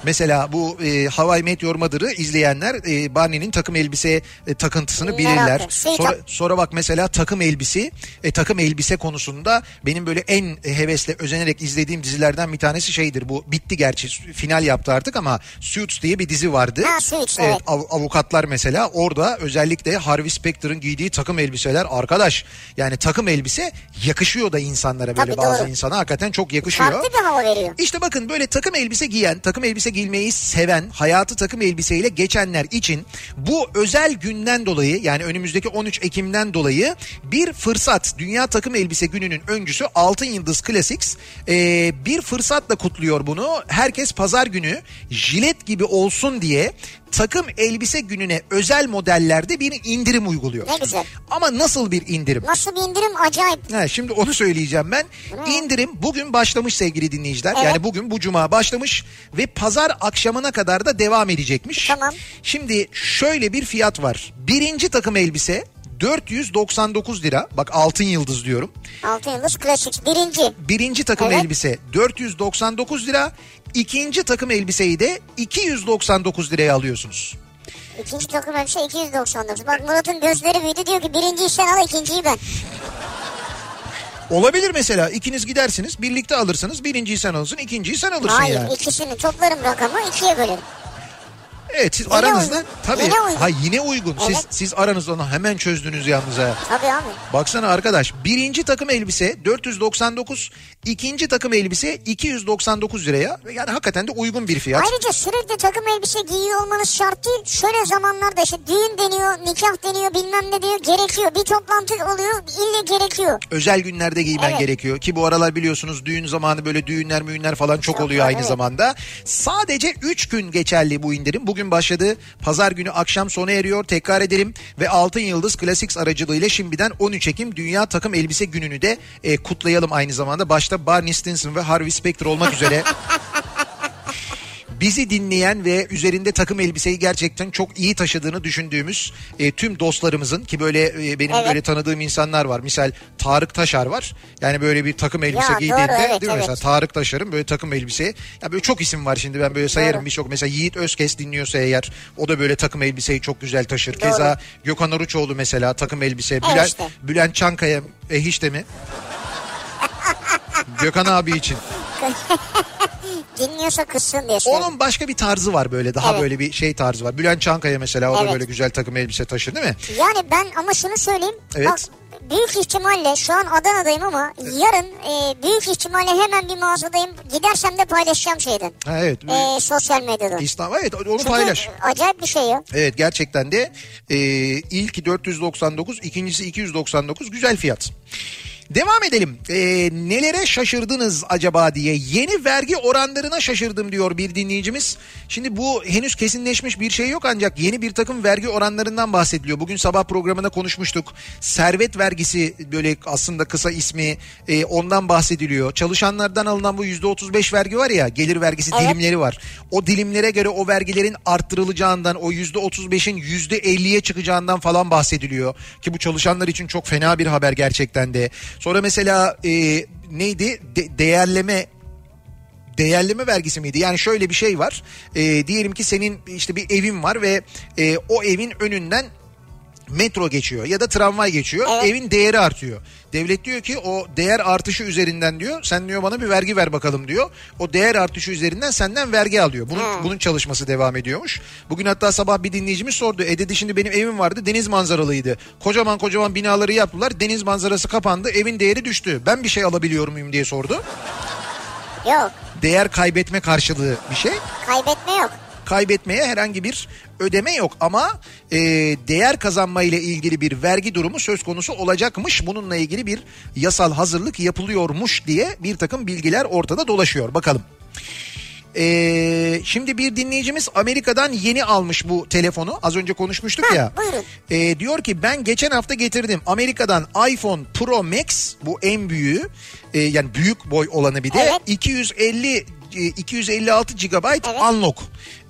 Mesela bu e, Hawaii Meteor Mother'ı izleyenler e, Barney'nin takım elbise e, takıntısını Merak bilirler. Şey Sonra, sonra bak mesela takım elbise e, takım elbise konusunda benim böyle en hevesle özenerek izlediğim dizilerden bir tanesi şeydir. Bu bitti gerçi final yaptı artık ama Suits diye bir dizi vardı. Ha, Suits, evet. av- avukatlar mesela orada özellikle Harvey Specter'ın giydiği takım elbiseler arkadaş yani takım elbise yakışıyor da insanlara böyle Tabii, bazı doğru. insana hakikaten çok yakışıyor. Farklı bir hava veriyor. İşte bakın böyle takım elbise giyen, takım elbise giymeyi seven, hayatı takım elbiseyle geçenler için bu özel günden dolayı yani önümüzdeki 13 Ekim'den dolayı bir fırsat. Dünya Takım Elbise Günü'nün öncüsü Altın Yıldız Classics ee, bir fırsatla kutluyor bunu. Herkes pazar günü jilet gibi olsun diye takım elbise gününe özel modellerde bir indirim uyguluyor. Ne güzel. Ama nasıl bir indirim? Nasıl bir indirim acayip. Ha, şimdi onu söyleyeceğim ben. İndirim bugün başlamış sevgili dinleyiciler. Evet. Yani bugün bu cuma başlamış ve pazar akşamına kadar da devam edecekmiş. Tamam. Şimdi şöyle bir fiyat var. Birinci takım elbise 499 lira. Bak altın yıldız diyorum. Altın Yıldız Classics birinci. Birinci takım Evet. elbise 499 lira. İkinci takım elbiseyi de 299 liraya alıyorsunuz. İkinci takım elbise 299. Bak Murat'ın gözleri büyüdü diyor ki birinciyi sen al ikinciyi ben. Olabilir mesela ikiniz gidersiniz birlikte alırsınız birinciyi sen alırsın ikinciyi sen alırsın Hayır yani. ikisini toplarım rakamı ikiye bölerim. Evet siz Yine aranızda uygun. tabii Yine uygun. ha yine uygun. Siz Evet. siz aranızda onu hemen çözdünüz yalnız ha. Tabii abi. Baksana arkadaş birinci takım elbise 499 ikinci takım elbise 299 liraya yani hakikaten de uygun bir fiyat. Ayrıca sürekli takım elbise giyiyor olmanız şart değil. Şöyle zamanlarda işte düğün deniyor, nikah deniyor, bilmem ne diyor. Gerekiyor. Bir toplantı oluyor. ille gerekiyor. Özel günlerde giymen Evet. gerekiyor ki bu aralar biliyorsunuz düğün zamanı böyle düğünler müğünler falan çok Çok oluyor var, aynı evet. zamanda. Sadece 3 gün geçerli bu indirim. Bugün başladı. Pazar günü akşam sona eriyor. Tekrar edelim ve Altın Yıldız Classics aracılığıyla şimdiden 13 Ekim Dünya Takım Elbise Günü'nü de e, kutlayalım aynı zamanda. Başta Barney Stinson ve Harvey Specter olmak üzere bizi dinleyen ve üzerinde takım elbiseyi gerçekten çok iyi taşıdığını düşündüğümüz e, tüm dostlarımızın ki böyle e, benim Evet. böyle tanıdığım insanlar var. Misal Tarık Taşar var. Yani böyle bir takım elbise Ya, giydiğinde doğru, evet, değil mi? evet. Mesela Tarık Taşar'ın böyle takım elbise. Ya böyle çok isim var şimdi ben böyle sayarım birçok. Mesela Yiğit Özkes dinliyorsa eğer o da böyle takım elbiseyi çok güzel taşır. Doğru. Keza Gökhan Oruçoğlu mesela takım elbise. Evet Bülent, işte. Bülent Çankaya e hiç de mi? Gökhan abi için. Dinliyorsa kızsın diye söylüyorum. Onun başka bir tarzı var böyle daha Evet. böyle bir şey tarzı var. Bülent Çankaya mesela o da Evet. böyle güzel takım elbise taşır değil mi? Yani ben ama şunu söyleyeyim. Evet. Bak büyük ihtimalle şu an Adana'dayım ama yarın e, büyük ihtimalle hemen bir mağazadayım. Gidersem de paylaşacağım şeyden. Ha, evet. E, sosyal medyadan. İslam evet onu Çünkü paylaş. acayip bir şey ya. Evet gerçekten de e, ilki 499 ikincisi 299 güzel fiyat. Devam edelim. E, nelere şaşırdınız acaba diye yeni vergi oranlarına şaşırdım diyor bir dinleyicimiz. Şimdi bu henüz kesinleşmiş bir şey yok ancak yeni bir takım vergi oranlarından bahsediliyor. Bugün sabah programında konuşmuştuk. Servet vergisi böyle aslında kısa ismi e, ondan bahsediliyor. Çalışanlardan alınan bu %35 vergi var ya gelir vergisi Evet. dilimleri var. O dilimlere göre o vergilerin arttırılacağından o %35'in %50'ye çıkacağından falan bahsediliyor. Ki bu çalışanlar için çok fena bir haber gerçekten de. Sonra mesela e, neydi De- değerleme değerleme vergisi miydi? Yani şöyle bir şey var. E, diyelim ki senin işte bir evin var ve e, o evin önünden metro geçiyor ya da tramvay geçiyor Evet. evin değeri artıyor. Devlet diyor ki o değer artışı üzerinden diyor sen diyor bana bir vergi ver bakalım diyor. O değer artışı üzerinden senden vergi alıyor. Bunun, Ha. bunun çalışması devam ediyormuş. Bugün hatta sabah bir dinleyicimiz sordu. E dedi şimdi benim evim vardı deniz manzaralıydı. Kocaman kocaman binaları yaptılar deniz manzarası kapandı evin değeri düştü. Ben bir şey alabiliyor muyum diye sordu. Yok Değer kaybetme karşılığı bir şey kaybetme yok. Kaybetmeye herhangi bir ödeme yok ama e, değer kazanma ile ilgili bir vergi durumu söz konusu olacakmış. Bununla ilgili bir yasal hazırlık yapılıyormuş diye bir takım bilgiler ortada dolaşıyor. Bakalım. E, şimdi bir dinleyicimiz Amerika'dan yeni almış bu telefonu. Az önce konuşmuştuk Ha, ya. buyurun. E, diyor ki ben geçen hafta getirdim Amerika'dan iPhone Pro Max bu en büyüğü e, yani büyük boy olanı bir de Evet. 250 e, 256 GB unlock.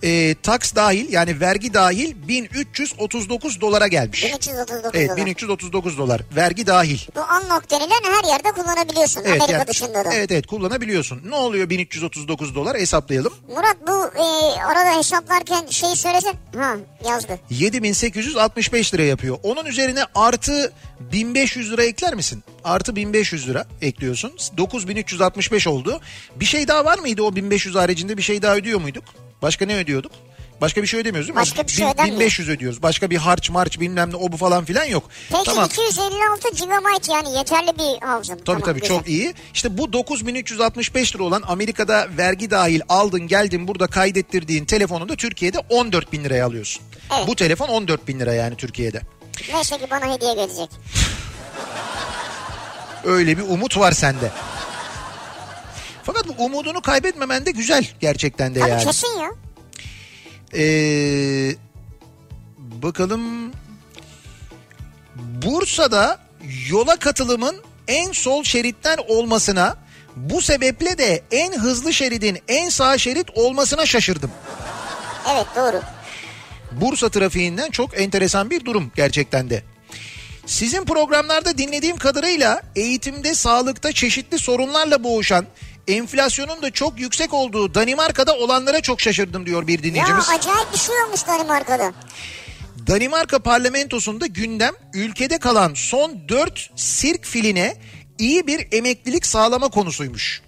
E, tax dahil yani vergi dahil 1339 dolara gelmiş. 1339 Evet dolar. 1339 dolar vergi dahil. Bu unlock denilen her yerde kullanabiliyorsun. Evet, Amerika yani- dışında da. evet evet kullanabiliyorsun. Ne oluyor 1339 dolar hesaplayalım. Murat bu e, arada hesaplarken şey söylesen. Ha yazdı. 7865 lira yapıyor. Onun üzerine artı 1500 lira ekler misin? Artı 1500 lira ekliyorsun. 9365 oldu. Bir şey daha var mıydı o 1500 haricinde bir şey daha ödüyor muyduk? Başka ne ödüyorduk? Başka bir şey ödemiyoruz değil mi? Başka bir şey ödenmiyor. 1500 ödüyoruz. Başka bir harç març bilmem ne o bu falan filan yok. Peki tamam. 256 GB yani yeterli bir havza. Tabii tamam, tabii güzel. çok iyi. İşte bu 9365 lira olan Amerika'da vergi dahil aldın geldin burada kaydettirdiğin telefonunu da Türkiye'de 14 bin liraya alıyorsun. Evet. Bu telefon 14 bin lira yani Türkiye'de. Neyse ki bana hediye gelecek. Öyle bir umut var sende. Fakat bu umudunu kaybetmemen de güzel gerçekten de Tabii yani. kesin ya. Ee, bakalım Bursa'da yola katılımın en sol şeritten olmasına bu sebeple de en hızlı şeridin en sağ şerit olmasına şaşırdım. Evet doğru. Bursa trafiğinden çok enteresan bir durum gerçekten de. Sizin programlarda dinlediğim kadarıyla eğitimde, sağlıkta çeşitli sorunlarla boğuşan, enflasyonun da çok yüksek olduğu Danimarka'da olanlara çok şaşırdım diyor bir Ya dinleyicimiz. acayip bir şey olmuş Danimarka'da. Danimarka parlamentosunda gündem ülkede kalan son 4 sirk filine iyi bir emeklilik sağlama konusuymuş.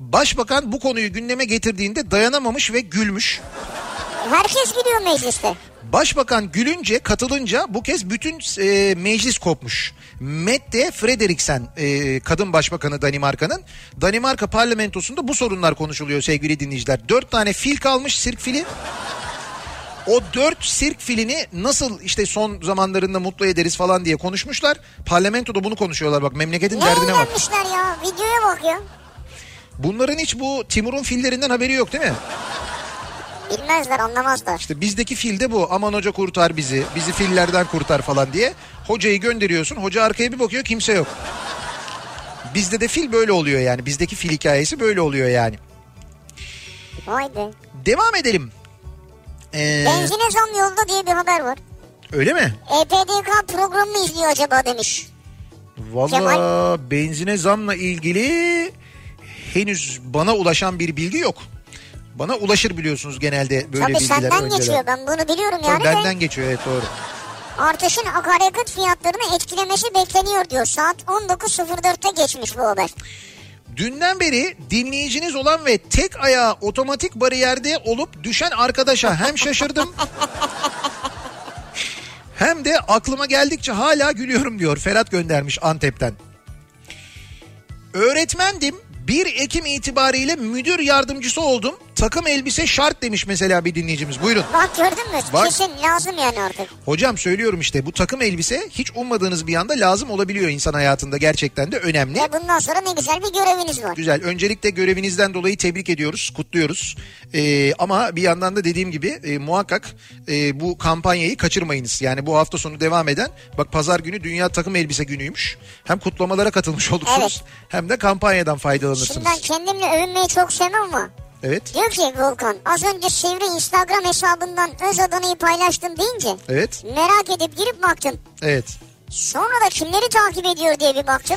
Başbakan bu konuyu gündeme getirdiğinde dayanamamış ve gülmüş. Herkes gidiyor mecliste. Başbakan gülünce katılınca bu kez bütün e, meclis kopmuş. Mette Frederiksen e, kadın başbakanı Danimarka'nın Danimarka parlamentosunda bu sorunlar konuşuluyor sevgili dinleyiciler. Dört tane fil kalmış sirk fili. O dört sirk filini nasıl işte son zamanlarında mutlu ederiz falan diye konuşmuşlar. Parlamentoda bunu konuşuyorlar bak memleketin Ne derdine bak. eğlenmişler ya. Videoya bak ya. Bunların hiç bu Timur'un fillerinden haberi yok değil mi? Bilmezler anlamazlar. İşte bizdeki fil de bu. Aman hoca kurtar bizi. Bizi fillerden kurtar falan diye. Hocayı gönderiyorsun. Hoca arkaya bir bakıyor kimse yok. Bizde de fil böyle oluyor yani. Bizdeki fil hikayesi böyle oluyor yani. Vay be. Devam edelim. Ee, Benzine zam yolda diye bir haber var. öyle mi? EPDK programı mı izliyor acaba demiş. Valla Kemal. benzine zamla ilgili henüz bana ulaşan bir bilgi yok. Bana ulaşır biliyorsunuz genelde böyle Tabii bilgiler senden önceden. geçiyor ben bunu biliyorum Tabii yani de. benden geçiyor evet doğru. Artışın akaryakıt fiyatlarını etkilemesi bekleniyor diyor. Saat 19.04'te geçmiş bu haber. Dünden beri dinleyiciniz olan ve tek ayağı otomatik bariyerde olup düşen arkadaşa hem şaşırdım hem de aklıma geldikçe hala gülüyorum diyor. Ferhat göndermiş Antep'ten. Öğretmendim 1 Ekim itibariyle müdür yardımcısı oldum. Takım elbise şart demiş mesela bir dinleyicimiz. Buyurun. Bak gördün mü? Bak. Kesin lazım yani artık. Hocam söylüyorum işte bu takım elbise hiç ummadığınız bir anda lazım olabiliyor insan hayatında gerçekten de önemli. Ve bundan sonra ne güzel bir göreviniz var. Güzel. Öncelikle görevinizden dolayı tebrik ediyoruz, kutluyoruz. Ee, ama bir yandan da dediğim gibi e, muhakkak e, bu kampanyayı kaçırmayınız. Yani bu hafta sonu devam eden, bak pazar günü Dünya Takım Elbise Günü'ymüş. Hem kutlamalara katılmış olursunuz hem de kampanyadan faydalanırsınız. Şimdi ben kendimle övünmeyi çok sevmem ama. Evet, Diyor ki Volkan az önce Sivri Instagram hesabından öz adanayı paylaştım deyince evet, merak edip girip baktım. evet. Sonra da kimleri takip ediyor diye bir baktım.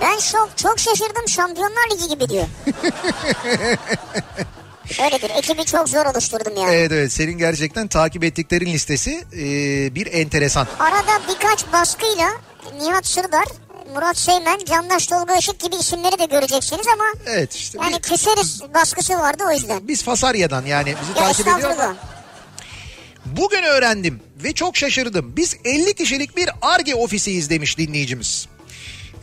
Ben şok çok şaşırdım Şampiyonlar Ligi gibi diyor. Öyledir. Ekibi çok zor oluşturdum yani. Evet evet senin gerçekten takip ettiklerin listesi e, bir enteresan. Arada birkaç baskıyla Nihat Sırdar, Murat Seymen, Candaş Tolga Işık gibi isimleri de göreceksiniz ama Evet işte yani biz, küseriz baskısı vardı o yüzden. biz Fasarya'dan yani bizi Ya takip ediyor ama. Bugün öğrendim ve çok şaşırdım. Biz 50 kişilik bir ARGE ofisiyiz demiş dinleyicimiz.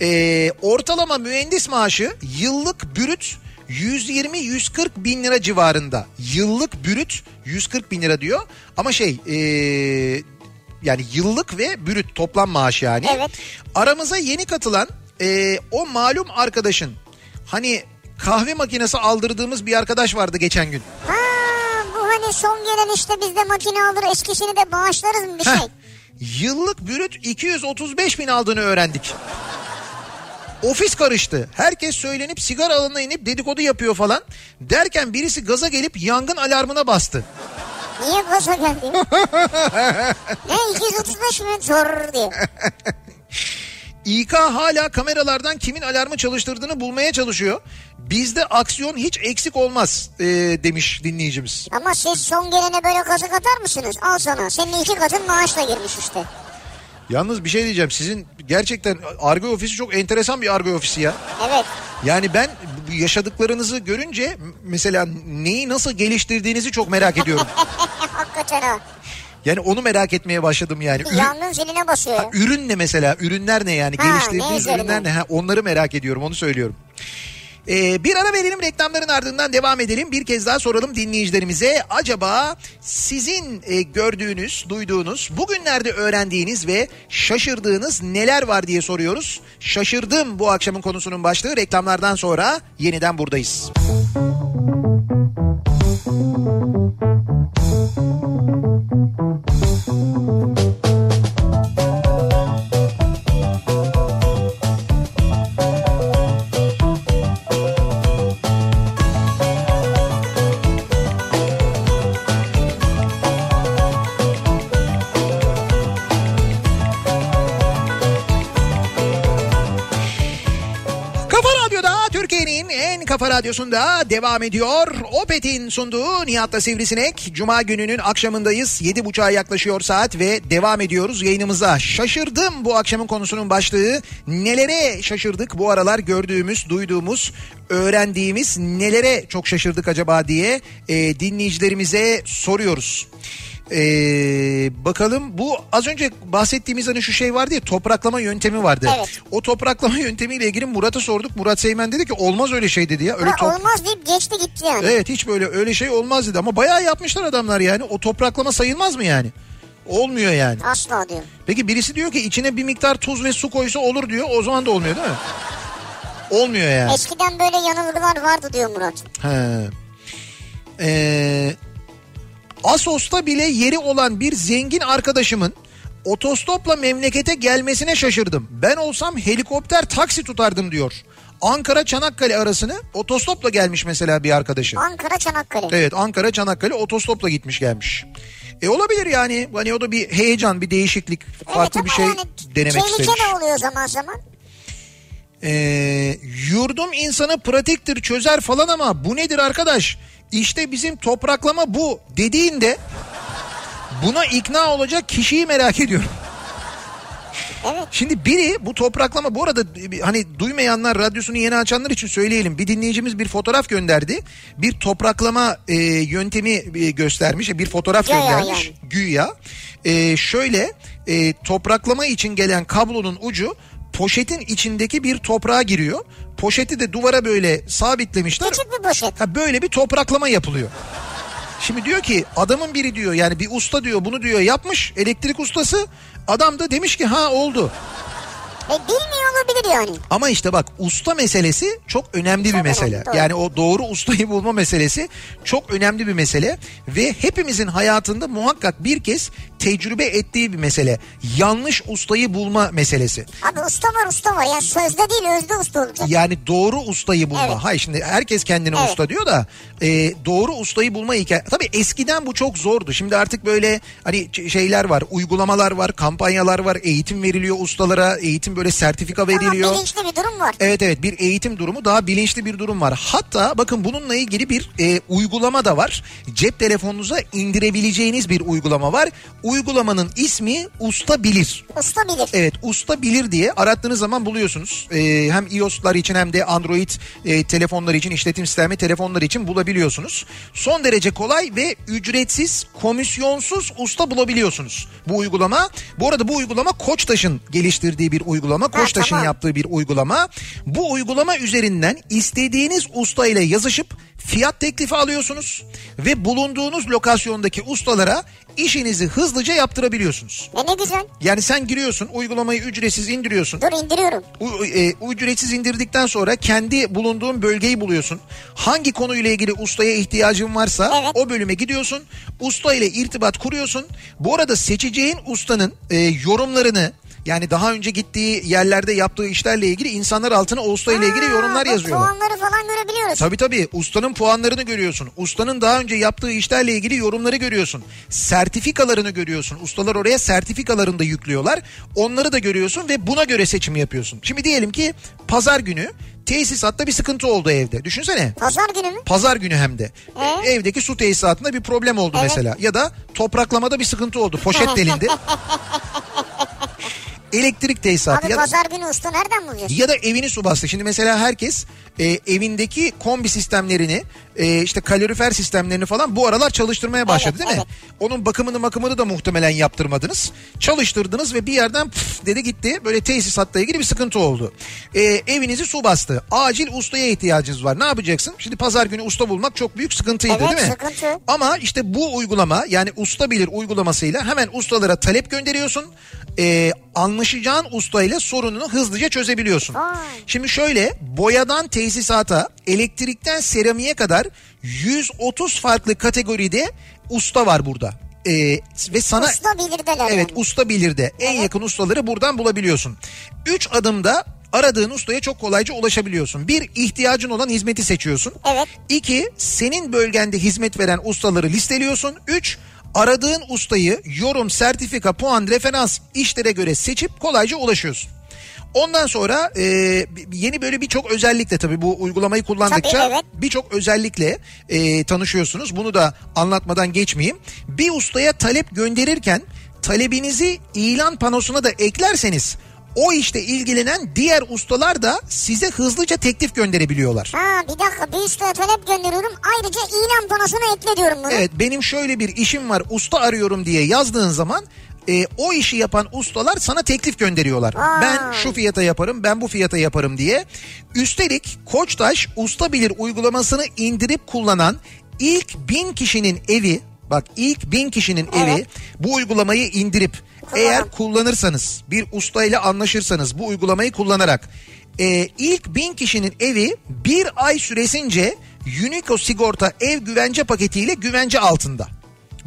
Ee, ortalama mühendis maaşı yıllık bürüt 120-140 bin lira civarında. Yıllık bürüt 140 bin lira diyor. Ama şey ee, yani yıllık ve bürüt toplam maaş yani. Evet. Aramıza yeni katılan ee, o malum arkadaşın hani kahve makinesi aldırdığımız bir arkadaş vardı geçen gün. Ha bu hani son gelen işte bizde makine alır eskisini de bağışlarız mı bir Heh, şey? Yıllık bürüt 235 bin aldığını öğrendik. Ofis karıştı. Herkes söylenip sigara alanına inip dedikodu yapıyor falan. Derken birisi gaza gelip yangın alarmına bastı. Niye gaza geldi? ne 235 mi zor diye. İK hala kameralardan kimin alarmı çalıştırdığını bulmaya çalışıyor. Bizde aksiyon hiç eksik olmaz ee, demiş dinleyicimiz. Ama siz son gelene böyle kazık atar mısınız? Al sana. Senin iki katın maaşla girmiş işte. Yalnız bir şey diyeceğim. Sizin gerçekten argo ofisi çok enteresan bir argo ofisi ya. Evet. Yani ben yaşadıklarınızı görünce mesela neyi nasıl geliştirdiğinizi çok merak ediyorum. Hakikaten ha. Yani onu merak etmeye başladım yani. Ürün, Yangın ziline basıyor. ya. ürün ne mesela? Ürünler ne yani? Ha, ne Geliştirdiğiniz üzerine? ürünler ne? Ha, onları merak ediyorum onu söylüyorum. Ee, bir ara verelim reklamların ardından devam edelim. Bir kez daha soralım dinleyicilerimize. Acaba sizin e, gördüğünüz, duyduğunuz, bugünlerde öğrendiğiniz ve şaşırdığınız neler var diye soruyoruz. Şaşırdım bu akşamın konusunun başlığı. Reklamlardan sonra yeniden buradayız. Kafa kafa radyosunda devam ediyor. Opet'in sunduğu Nihat'la Sivrisinek. Cuma gününün akşamındayız. 7.30'a yaklaşıyor saat ve devam ediyoruz yayınımıza. Şaşırdım bu akşamın konusunun başlığı. Nelere şaşırdık bu aralar gördüğümüz, duyduğumuz, öğrendiğimiz nelere çok şaşırdık acaba diye e, dinleyicilerimize soruyoruz. Ee, bakalım bu az önce bahsettiğimiz hani şu şey vardı ya topraklama yöntemi vardı. Evet. O topraklama yöntemiyle ilgili Murat'a sorduk. Murat Seymen dedi ki olmaz öyle şey dedi ya. Öyle top- olmaz deyip geçti gitti yani. Evet hiç böyle öyle şey olmaz dedi ama bayağı yapmışlar adamlar yani. O topraklama sayılmaz mı yani? Olmuyor yani. Asla diyor. Peki birisi diyor ki içine bir miktar tuz ve su koysa olur diyor. O zaman da olmuyor değil mi? Olmuyor yani. Eskiden böyle yanılgılar vardı diyor Murat. He. Ee, Asos'ta bile yeri olan bir zengin arkadaşımın otostopla memlekete gelmesine şaşırdım. Ben olsam helikopter taksi tutardım diyor. Ankara Çanakkale arasını otostopla gelmiş mesela bir arkadaşı. Ankara Çanakkale. Evet Ankara Çanakkale otostopla gitmiş gelmiş. E olabilir yani. Hani o da bir heyecan, bir değişiklik, farklı evet, bir şey yani denemek tehlike istemiş. de oluyor zaman zaman. Ee, yurdum insanı pratiktir çözer falan ama bu nedir arkadaş? İşte bizim topraklama bu dediğinde buna ikna olacak kişiyi merak ediyorum. Evet. Şimdi biri bu topraklama bu arada hani duymayanlar radyosunu yeni açanlar için söyleyelim. Bir dinleyicimiz bir fotoğraf gönderdi. Bir topraklama e, yöntemi e, göstermiş. Bir fotoğraf Güya göndermiş. yani. Güya. E, şöyle e, topraklama için gelen kablonun ucu poşetin içindeki bir toprağa giriyor. Poşeti de duvara böyle sabitlemişler. Küçük bir poşet. Ha böyle bir topraklama yapılıyor. Şimdi diyor ki adamın biri diyor yani bir usta diyor bunu diyor yapmış elektrik ustası. Adam da demiş ki ha oldu. E, bilmiyor olabilir yani. Ama işte bak usta meselesi çok önemli bir Çok mesele. önemli, doğru. yani o doğru ustayı bulma meselesi çok önemli bir mesele ve hepimizin hayatında muhakkak bir kez tecrübe ettiği bir mesele. Yanlış ustayı bulma meselesi. Abi usta var usta var ya sözde değil özde usta olacak. Yani doğru ustayı bulma. Evet. Hayır şimdi herkes kendine Evet. usta diyor da e, doğru ustayı bulma hikaye. Tabii eskiden bu çok zordu. Şimdi artık böyle hani şeyler var, uygulamalar var, kampanyalar var, eğitim veriliyor ustalara, eğitim böyle sertifika Ama veriliyor. bilinçli bir durum var. Evet evet bir eğitim durumu daha bilinçli bir durum var. Hatta bakın bununla ilgili bir e, uygulama da var. Cep telefonunuza indirebileceğiniz bir uygulama var. Uygulamanın ismi Usta Bilir. Usta bilir. Evet Usta Bilir diye arattığınız zaman buluyorsunuz. Ee, hem iOS'lar için hem de Android e, telefonları için işletim sistemi telefonları için bulabiliyorsunuz. Son derece kolay ve ücretsiz komisyonsuz usta bulabiliyorsunuz bu uygulama. Bu arada bu uygulama Koçtaş'ın geliştirdiği bir uygulama. Koçtaş'ın tamam. yaptığı bir uygulama. Bu uygulama üzerinden istediğiniz usta ile yazışıp fiyat teklifi alıyorsunuz ve bulunduğunuz lokasyondaki ustalara işinizi hızlıca yaptırabiliyorsunuz. E ne güzel. Yani sen giriyorsun uygulamayı ücretsiz indiriyorsun. Dur indiriyorum. U- e, ücretsiz indirdikten sonra kendi bulunduğun bölgeyi buluyorsun. Hangi konuyla ilgili ustaya ihtiyacın varsa Evet. o bölüme gidiyorsun. Usta ile irtibat kuruyorsun. Bu arada seçeceğin ustanın e, yorumlarını yani daha önce gittiği yerlerde yaptığı işlerle ilgili insanlar altına usta ile ilgili yorumlar bak yazıyorlar. Puanları falan görebiliyoruz. Tabii tabii ustanın puanlarını görüyorsun. Ustanın daha önce yaptığı işlerle ilgili yorumları görüyorsun. Sertifikalarını görüyorsun. Ustalar oraya sertifikalarını da yüklüyorlar. Onları da görüyorsun ve buna göre seçim yapıyorsun. Şimdi diyelim ki pazar günü tesisatta bir sıkıntı oldu evde. Düşünsene. Pazar günü mü? Pazar günü hem de. Ee? Evdeki su tesisatında bir problem oldu Evet. mesela. Ya da topraklamada bir sıkıntı oldu. Poşet delindi. Elektrik tesisatı. Abi ya da- pazar günü usta nereden bulacağız? ya da evini su bastı. Şimdi mesela herkes e, evindeki kombi sistemlerini e, işte kalorifer sistemlerini falan bu aralar çalıştırmaya başladı Evet, değil mi? evet. Onun bakımını makımını da muhtemelen yaptırmadınız. Çalıştırdınız ve bir yerden püf dedi gitti. Böyle tesisatla ilgili bir sıkıntı oldu. E, evinizi su bastı. Acil ustaya ihtiyacınız var. Ne yapacaksın? Şimdi pazar günü usta bulmak çok büyük sıkıntıydı Evet, değil mi? sıkıntı. Ama işte bu uygulama yani usta bilir uygulamasıyla hemen ustalara talep gönderiyorsun. Ee, anlaşacağın ustayla sorununu hızlıca çözebiliyorsun. Vay. Şimdi şöyle boyadan tesisata elektrikten seramiğe kadar 130 farklı kategoride usta var burada. Ee, ve sana Usta bilirdeler Evet yani. usta bilirde. En Evet. yakın ustaları buradan bulabiliyorsun. 3 adımda aradığın ustaya çok kolayca ulaşabiliyorsun. Bir ihtiyacın olan hizmeti seçiyorsun. Evet. İki senin bölgende hizmet veren ustaları listeliyorsun. Üç aradığın ustayı yorum, sertifika, puan, referans işlere göre seçip kolayca ulaşıyorsun. Ondan sonra e, yeni böyle birçok özellikle tabii bu uygulamayı kullandıkça evet. birçok özellikle e, tanışıyorsunuz. Bunu da anlatmadan geçmeyeyim. Bir ustaya talep gönderirken talebinizi ilan panosuna da eklerseniz o işte ilgilenen diğer ustalar da size hızlıca teklif gönderebiliyorlar. Ha bir dakika bir ustaya talep gönderiyorum. Ayrıca ilan panosuna ekle diyorum bunu. Evet benim şöyle bir işim var usta arıyorum diye yazdığın zaman e, o işi yapan ustalar sana teklif gönderiyorlar. Vay. Ben şu fiyata yaparım ben bu fiyata yaparım diye. Üstelik Koçtaş Usta Bilir uygulamasını indirip kullanan ilk bin kişinin evi bak ilk bin kişinin Evet. evi bu uygulamayı indirip eğer kullanırsanız bir ustayla anlaşırsanız bu uygulamayı kullanarak e, ilk bin kişinin evi bir ay süresince Unico sigorta ev güvence paketiyle güvence altında.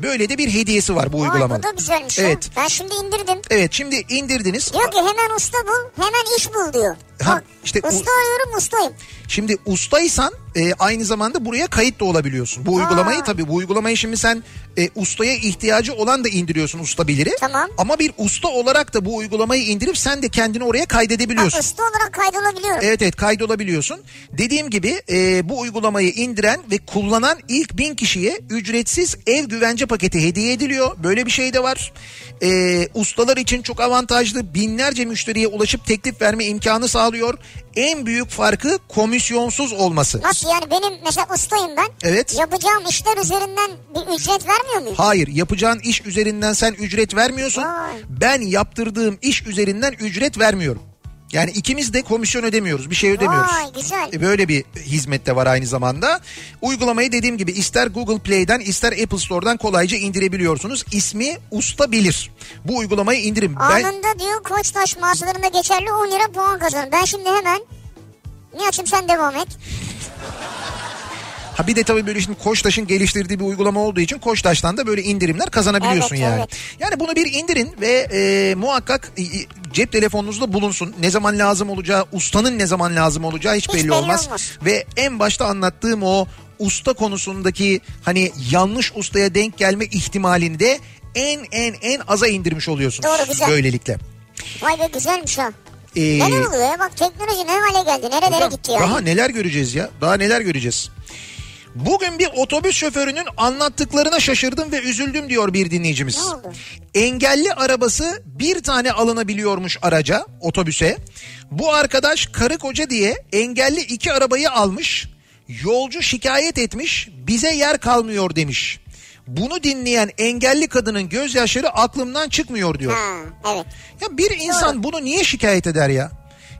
Böyle de bir hediyesi var bu Vay, uygulamanın. bu da güzelmiş. Evet. Ben şimdi indirdim. Evet şimdi indirdiniz. Diyor ki hemen usta bul hemen iş bul diyor. Ha, işte usta arıyorum ustayım. Şimdi ustaysan e, aynı zamanda buraya kayıt da olabiliyorsun. Bu uygulamayı tabii bu uygulamayı şimdi sen e, ustaya ihtiyacı olan da indiriyorsun usta biliri. Tamam. Ama bir usta olarak da bu uygulamayı indirip sen de kendini oraya Ha, kaydedebiliyorsun. usta olarak kaydolabiliyorum. Evet evet kaydolabiliyorsun. Dediğim gibi e, bu uygulamayı indiren ve kullanan ilk bin kişiye ücretsiz ev güvence paketi hediye ediliyor. Böyle bir şey de var. E, ustalar için çok avantajlı binlerce müşteriye ulaşıp teklif verme imkanı sağlıyor. En büyük farkı komisyonsuz olması. Nasıl yani benim mesela ustayım ben. Evet. Yapacağım işler üzerinden bir ücret vermiyor muyum? Hayır yapacağın iş üzerinden sen ücret vermiyorsun. Vay. Ben yaptırdığım iş üzerinden ücret vermiyorum. Yani ikimiz de komisyon ödemiyoruz. Bir şey ödemiyoruz. Vay, güzel. E, Böyle bir hizmet de var aynı zamanda. Uygulamayı dediğim gibi ister Google Play'den ister Apple Store'dan kolayca indirebiliyorsunuz. İsmi Usta Bilir. Bu uygulamayı indirin. Ben Anında diyor Koçtaş mağazalarında geçerli 10 lira puan kazanın. Ben şimdi hemen Nihat'cığım sen devam et. Ha bir de tabii böyle şimdi Koçtaş'ın geliştirdiği bir uygulama olduğu için Koçtaş'tan da böyle indirimler kazanabiliyorsun Evet, yani. evet. Yani bunu bir indirin ve e, muhakkak cep telefonunuzda bulunsun. Ne zaman lazım olacağı, ustanın ne zaman lazım olacağı hiç, Hiç belli, belli olmaz. olmaz. Ve en başta anlattığım o usta konusundaki hani yanlış ustaya denk gelme ihtimalini de en en en aza indirmiş oluyorsunuz. Doğru, güzel. Böylelikle. Vay be güzelmiş ha. Ee, Neler oluyor ya bak teknoloji ne hale geldi nerelere gitti yani. Daha neler göreceğiz ya? Daha neler göreceğiz? Bugün bir otobüs şoförünün anlattıklarına şaşırdım ve üzüldüm diyor bir dinleyicimiz. Engelli arabası bir tane alınabiliyormuş araca, otobüse. Bu arkadaş karı koca diye engelli iki arabayı almış. Yolcu şikayet etmiş, bize yer kalmıyor demiş. Bunu dinleyen engelli kadının gözyaşları aklımdan çıkmıyor diyor. Ha evet. Ya bir insan bunu niye şikayet eder ya?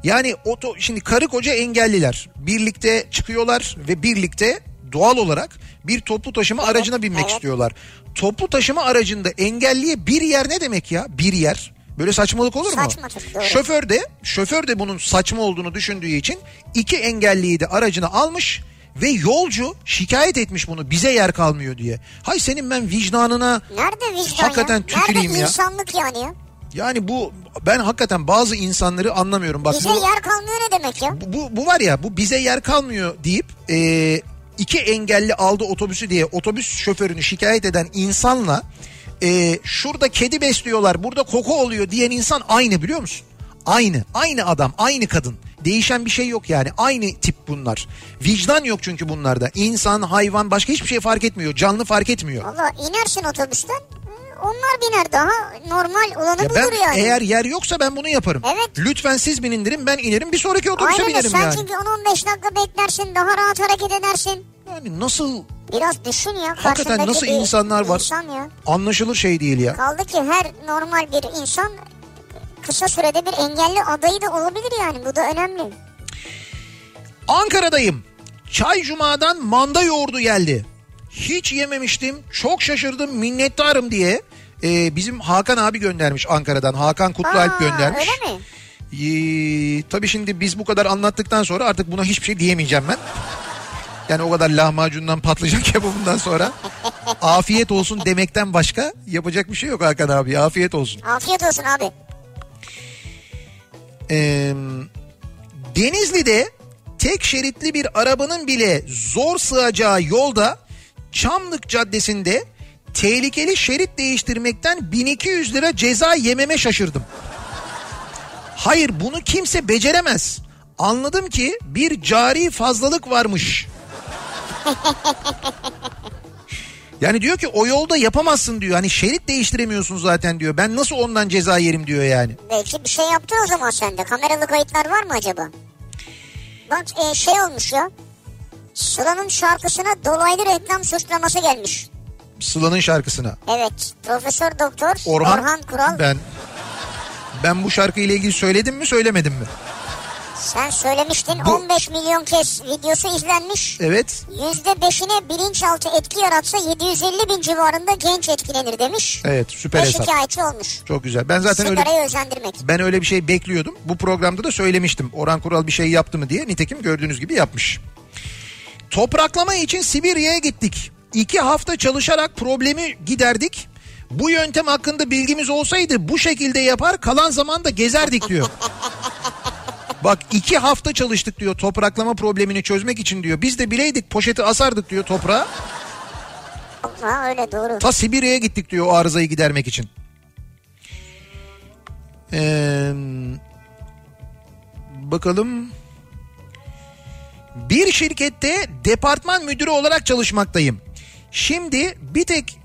Yani oto şimdi karı koca engelliler birlikte çıkıyorlar ve birlikte doğal olarak bir toplu taşıma aracına binmek evet. istiyorlar. Toplu taşıma aracında engelliye bir yer ne demek ya? Bir yer. Böyle saçmalık olur mu? Saçma tabii, doğru. Şoför de şoför de bunun saçma olduğunu düşündüğü için iki engelliyi de aracına almış ve yolcu şikayet etmiş bunu bize yer kalmıyor diye. Hay senin ben vicdanına Nerede vicdan Hakikaten ya? tüküreyim Nerede ya. insanlık yani ya? yani bu ben hakikaten bazı insanları anlamıyorum. Bak Bize bu, yer kalmıyor ne demek ya? bu, bu, bu var ya bu bize yer kalmıyor deyip e, iki engelli aldı otobüsü diye otobüs şoförünü şikayet eden insanla e, şurada kedi besliyorlar burada koku oluyor diyen insan aynı biliyor musun? Aynı. Aynı adam, aynı kadın. Değişen bir şey yok yani. Aynı tip bunlar. Vicdan yok çünkü bunlarda. İnsan, hayvan başka hiçbir şey fark etmiyor. Canlı fark etmiyor. Valla inersin otobüsten onlar biner daha normal olanı Ya ben bulur yani. eğer yer yoksa ben bunu yaparım. Evet. Lütfen siz bin indirin ben inerim bir sonraki otobüse Aynen binerim sen yani. çünkü 10-15 dakika beklersin daha rahat hareket edersin. Yani nasıl Biraz düşün ya Hakikaten nasıl insanlar var? insan ya. anlaşılır şey değil ya. Kaldı ki her normal bir insan kısa sürede bir engelli adayı da olabilir yani bu da önemli. Ankara'dayım. Çay Cuma'dan manda yoğurdu geldi. Hiç yememiştim. Çok şaşırdım minnettarım diye. Ee, bizim Hakan abi göndermiş Ankara'dan. Hakan Kutlualp Aa, göndermiş. Öyle mi? Ee, tabii şimdi biz bu kadar anlattıktan sonra artık buna hiçbir şey diyemeyeceğim ben. Yani o kadar lahmacundan patlıcan kebabından sonra afiyet olsun demekten başka yapacak bir şey yok Hakan abi. Afiyet olsun. Afiyet olsun abi. Ee, Denizli'de tek şeritli bir arabanın bile zor sığacağı yolda Çamlık Caddesi'nde tehlikeli şerit değiştirmekten 1200 lira ceza yememe şaşırdım. Hayır bunu kimse beceremez. Anladım ki bir cari fazlalık varmış. Yani diyor ki o yolda yapamazsın diyor. Hani şerit değiştiremiyorsun zaten diyor. Ben nasıl ondan ceza yerim diyor yani. Belki bir şey yaptı o zaman sende. Kameralı kayıtlar var mı acaba? Bak e, şey olmuş ya. Sıla'nın şarkısına dolaylı reklam suçlaması gelmiş. Sıla'nın şarkısına. Evet. Profesör Doktor Orhan, Orhan, Kural. Ben ben bu şarkıyla ilgili söyledim mi söylemedim mi? Sen söylemiştin Bu- 15 milyon kez videosu izlenmiş. Evet. %5'ine bilinçaltı etki yaratsa 750 bin civarında genç etkilenir demiş. Evet süper Ve hesap. şikayetçi olmuş. Çok güzel. Ben zaten öyle özendirmek. ben öyle bir şey bekliyordum. Bu programda da söylemiştim. Orhan Kural bir şey yaptı mı diye. Nitekim gördüğünüz gibi yapmış. Topraklama için Sibirya'ya gittik. İki hafta çalışarak problemi giderdik. Bu yöntem hakkında bilgimiz olsaydı bu şekilde yapar kalan zamanda gezerdik diyor. Bak iki hafta çalıştık diyor topraklama problemini çözmek için diyor. Biz de bileydik poşeti asardık diyor toprağa. Ha öyle doğru. Ta Sibirya'ya gittik diyor o arızayı gidermek için. Ee, bakalım. Bir şirkette departman müdürü olarak çalışmaktayım. Şimdi bir tek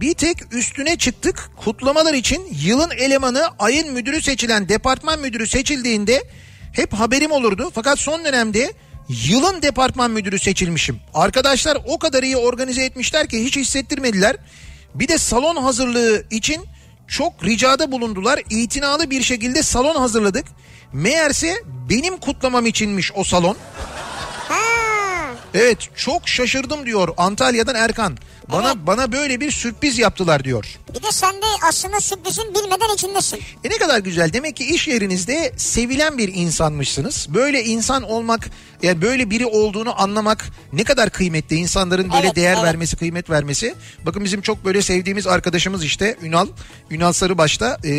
bir tek üstüne çıktık. Kutlamalar için yılın elemanı ayın müdürü seçilen departman müdürü seçildiğinde hep haberim olurdu. Fakat son dönemde yılın departman müdürü seçilmişim. Arkadaşlar o kadar iyi organize etmişler ki hiç hissettirmediler. Bir de salon hazırlığı için çok ricada bulundular. İtinalı bir şekilde salon hazırladık. Meğerse benim kutlamam içinmiş o salon. Evet çok şaşırdım diyor Antalya'dan Erkan. Bana Evet. bana böyle bir sürpriz yaptılar diyor. Bir de sen de aslında sürprizin bilmeden içindesin. E ne kadar güzel. Demek ki iş yerinizde sevilen bir insanmışsınız. Böyle insan olmak, yani böyle biri olduğunu anlamak ne kadar kıymetli. İnsanların böyle Evet, değer evet. vermesi, kıymet vermesi. Bakın bizim çok böyle sevdiğimiz arkadaşımız işte Ünal. Ünal Sarıbaş'ta e,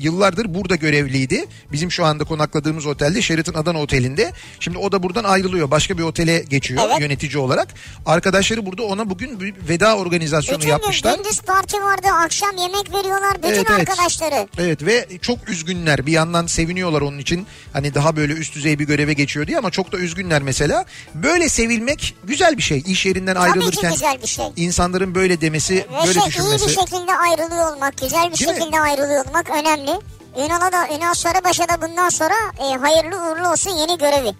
yıllardır burada görevliydi. Bizim şu anda konakladığımız otelde Sheraton Adana Oteli'nde. Şimdi o da buradan ayrılıyor. Başka bir otele geçiyor Evet. Yönetici olarak. Arkadaşları burada ona bugün bir veda organizasyonu Bütün yapmışlar. gün gündüz parti vardı, akşam yemek veriyorlar bütün Evet, evet. arkadaşları. Evet ve çok üzgünler. Bir yandan seviniyorlar onun için. Hani daha böyle üst düzey bir göreve geçiyor diye ama çok da üzgünler mesela. Böyle sevilmek güzel bir şey. İş yerinden Tabii ki ayrılırken güzel bir şey. insanların böyle demesi, Ve böyle şey, iyi düşünmesi. bir şekilde ayrılıyor olmak, güzel bir Değil mi? şekilde ayrılıyor olmak önemli. Ünal'a da, Ünal Sarıbaş'a da bundan sonra e, hayırlı uğurlu olsun yeni görevi.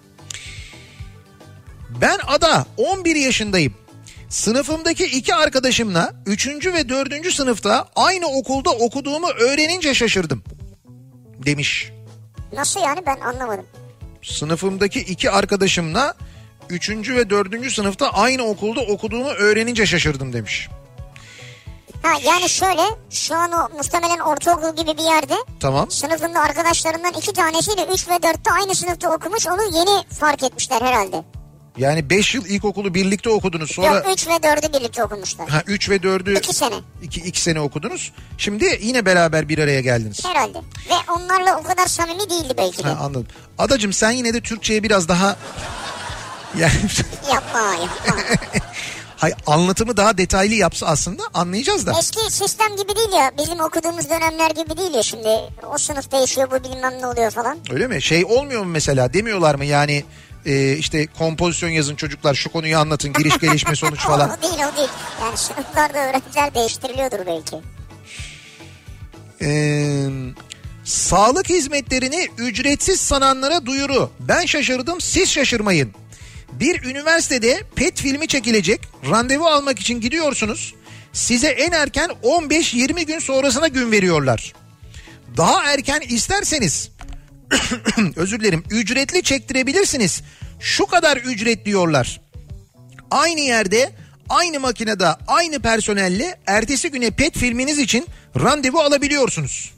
Ben Ada 11 yaşındayım. Sınıfımdaki iki arkadaşımla 3. ve 4. sınıfta aynı okulda okuduğumu öğrenince şaşırdım. Demiş. Nasıl yani ben anlamadım. Sınıfımdaki iki arkadaşımla 3. ve 4. sınıfta aynı okulda okuduğumu öğrenince şaşırdım demiş. Ha yani şöyle şu an o muhtemelen ortaokul gibi bir yerde Tamam. sınıfında arkadaşlarından iki tanesiyle 3 ve 4'te aynı sınıfta okumuş onu yeni fark etmişler herhalde. Yani 5 yıl ilkokulu birlikte okudunuz. Sonra Yok 3 ve 4'ü birlikte okumuşlar. ha 3 ve 4'ü İki sene. 2 2 sene okudunuz. Şimdi yine beraber bir araya geldiniz. Herhalde. Ve onlarla o kadar samimi değildi belki de. Ha, anladım. Adacım sen yine de Türkçe'ye biraz daha yani Yapma yapma. hay anlatımı daha detaylı yapsa aslında anlayacağız da. Eski sistem gibi değil ya. Bizim okuduğumuz dönemler gibi değil ya şimdi. O sınıf değişiyor bu bilmem ne oluyor falan. Öyle mi? Şey olmuyor mu mesela? Demiyorlar mı yani e, işte kompozisyon yazın çocuklar şu konuyu anlatın giriş gelişme sonuç falan. O değil o değil. Yani sınıflarda öğrenciler değiştiriliyordur belki. Ee, sağlık hizmetlerini ücretsiz sananlara duyuru. Ben şaşırdım siz şaşırmayın. Bir üniversitede pet filmi çekilecek. Randevu almak için gidiyorsunuz. Size en erken 15-20 gün sonrasına gün veriyorlar. Daha erken isterseniz özür dilerim ücretli çektirebilirsiniz. Şu kadar ücret diyorlar. Aynı yerde aynı makinede aynı personelle ertesi güne pet filminiz için randevu alabiliyorsunuz.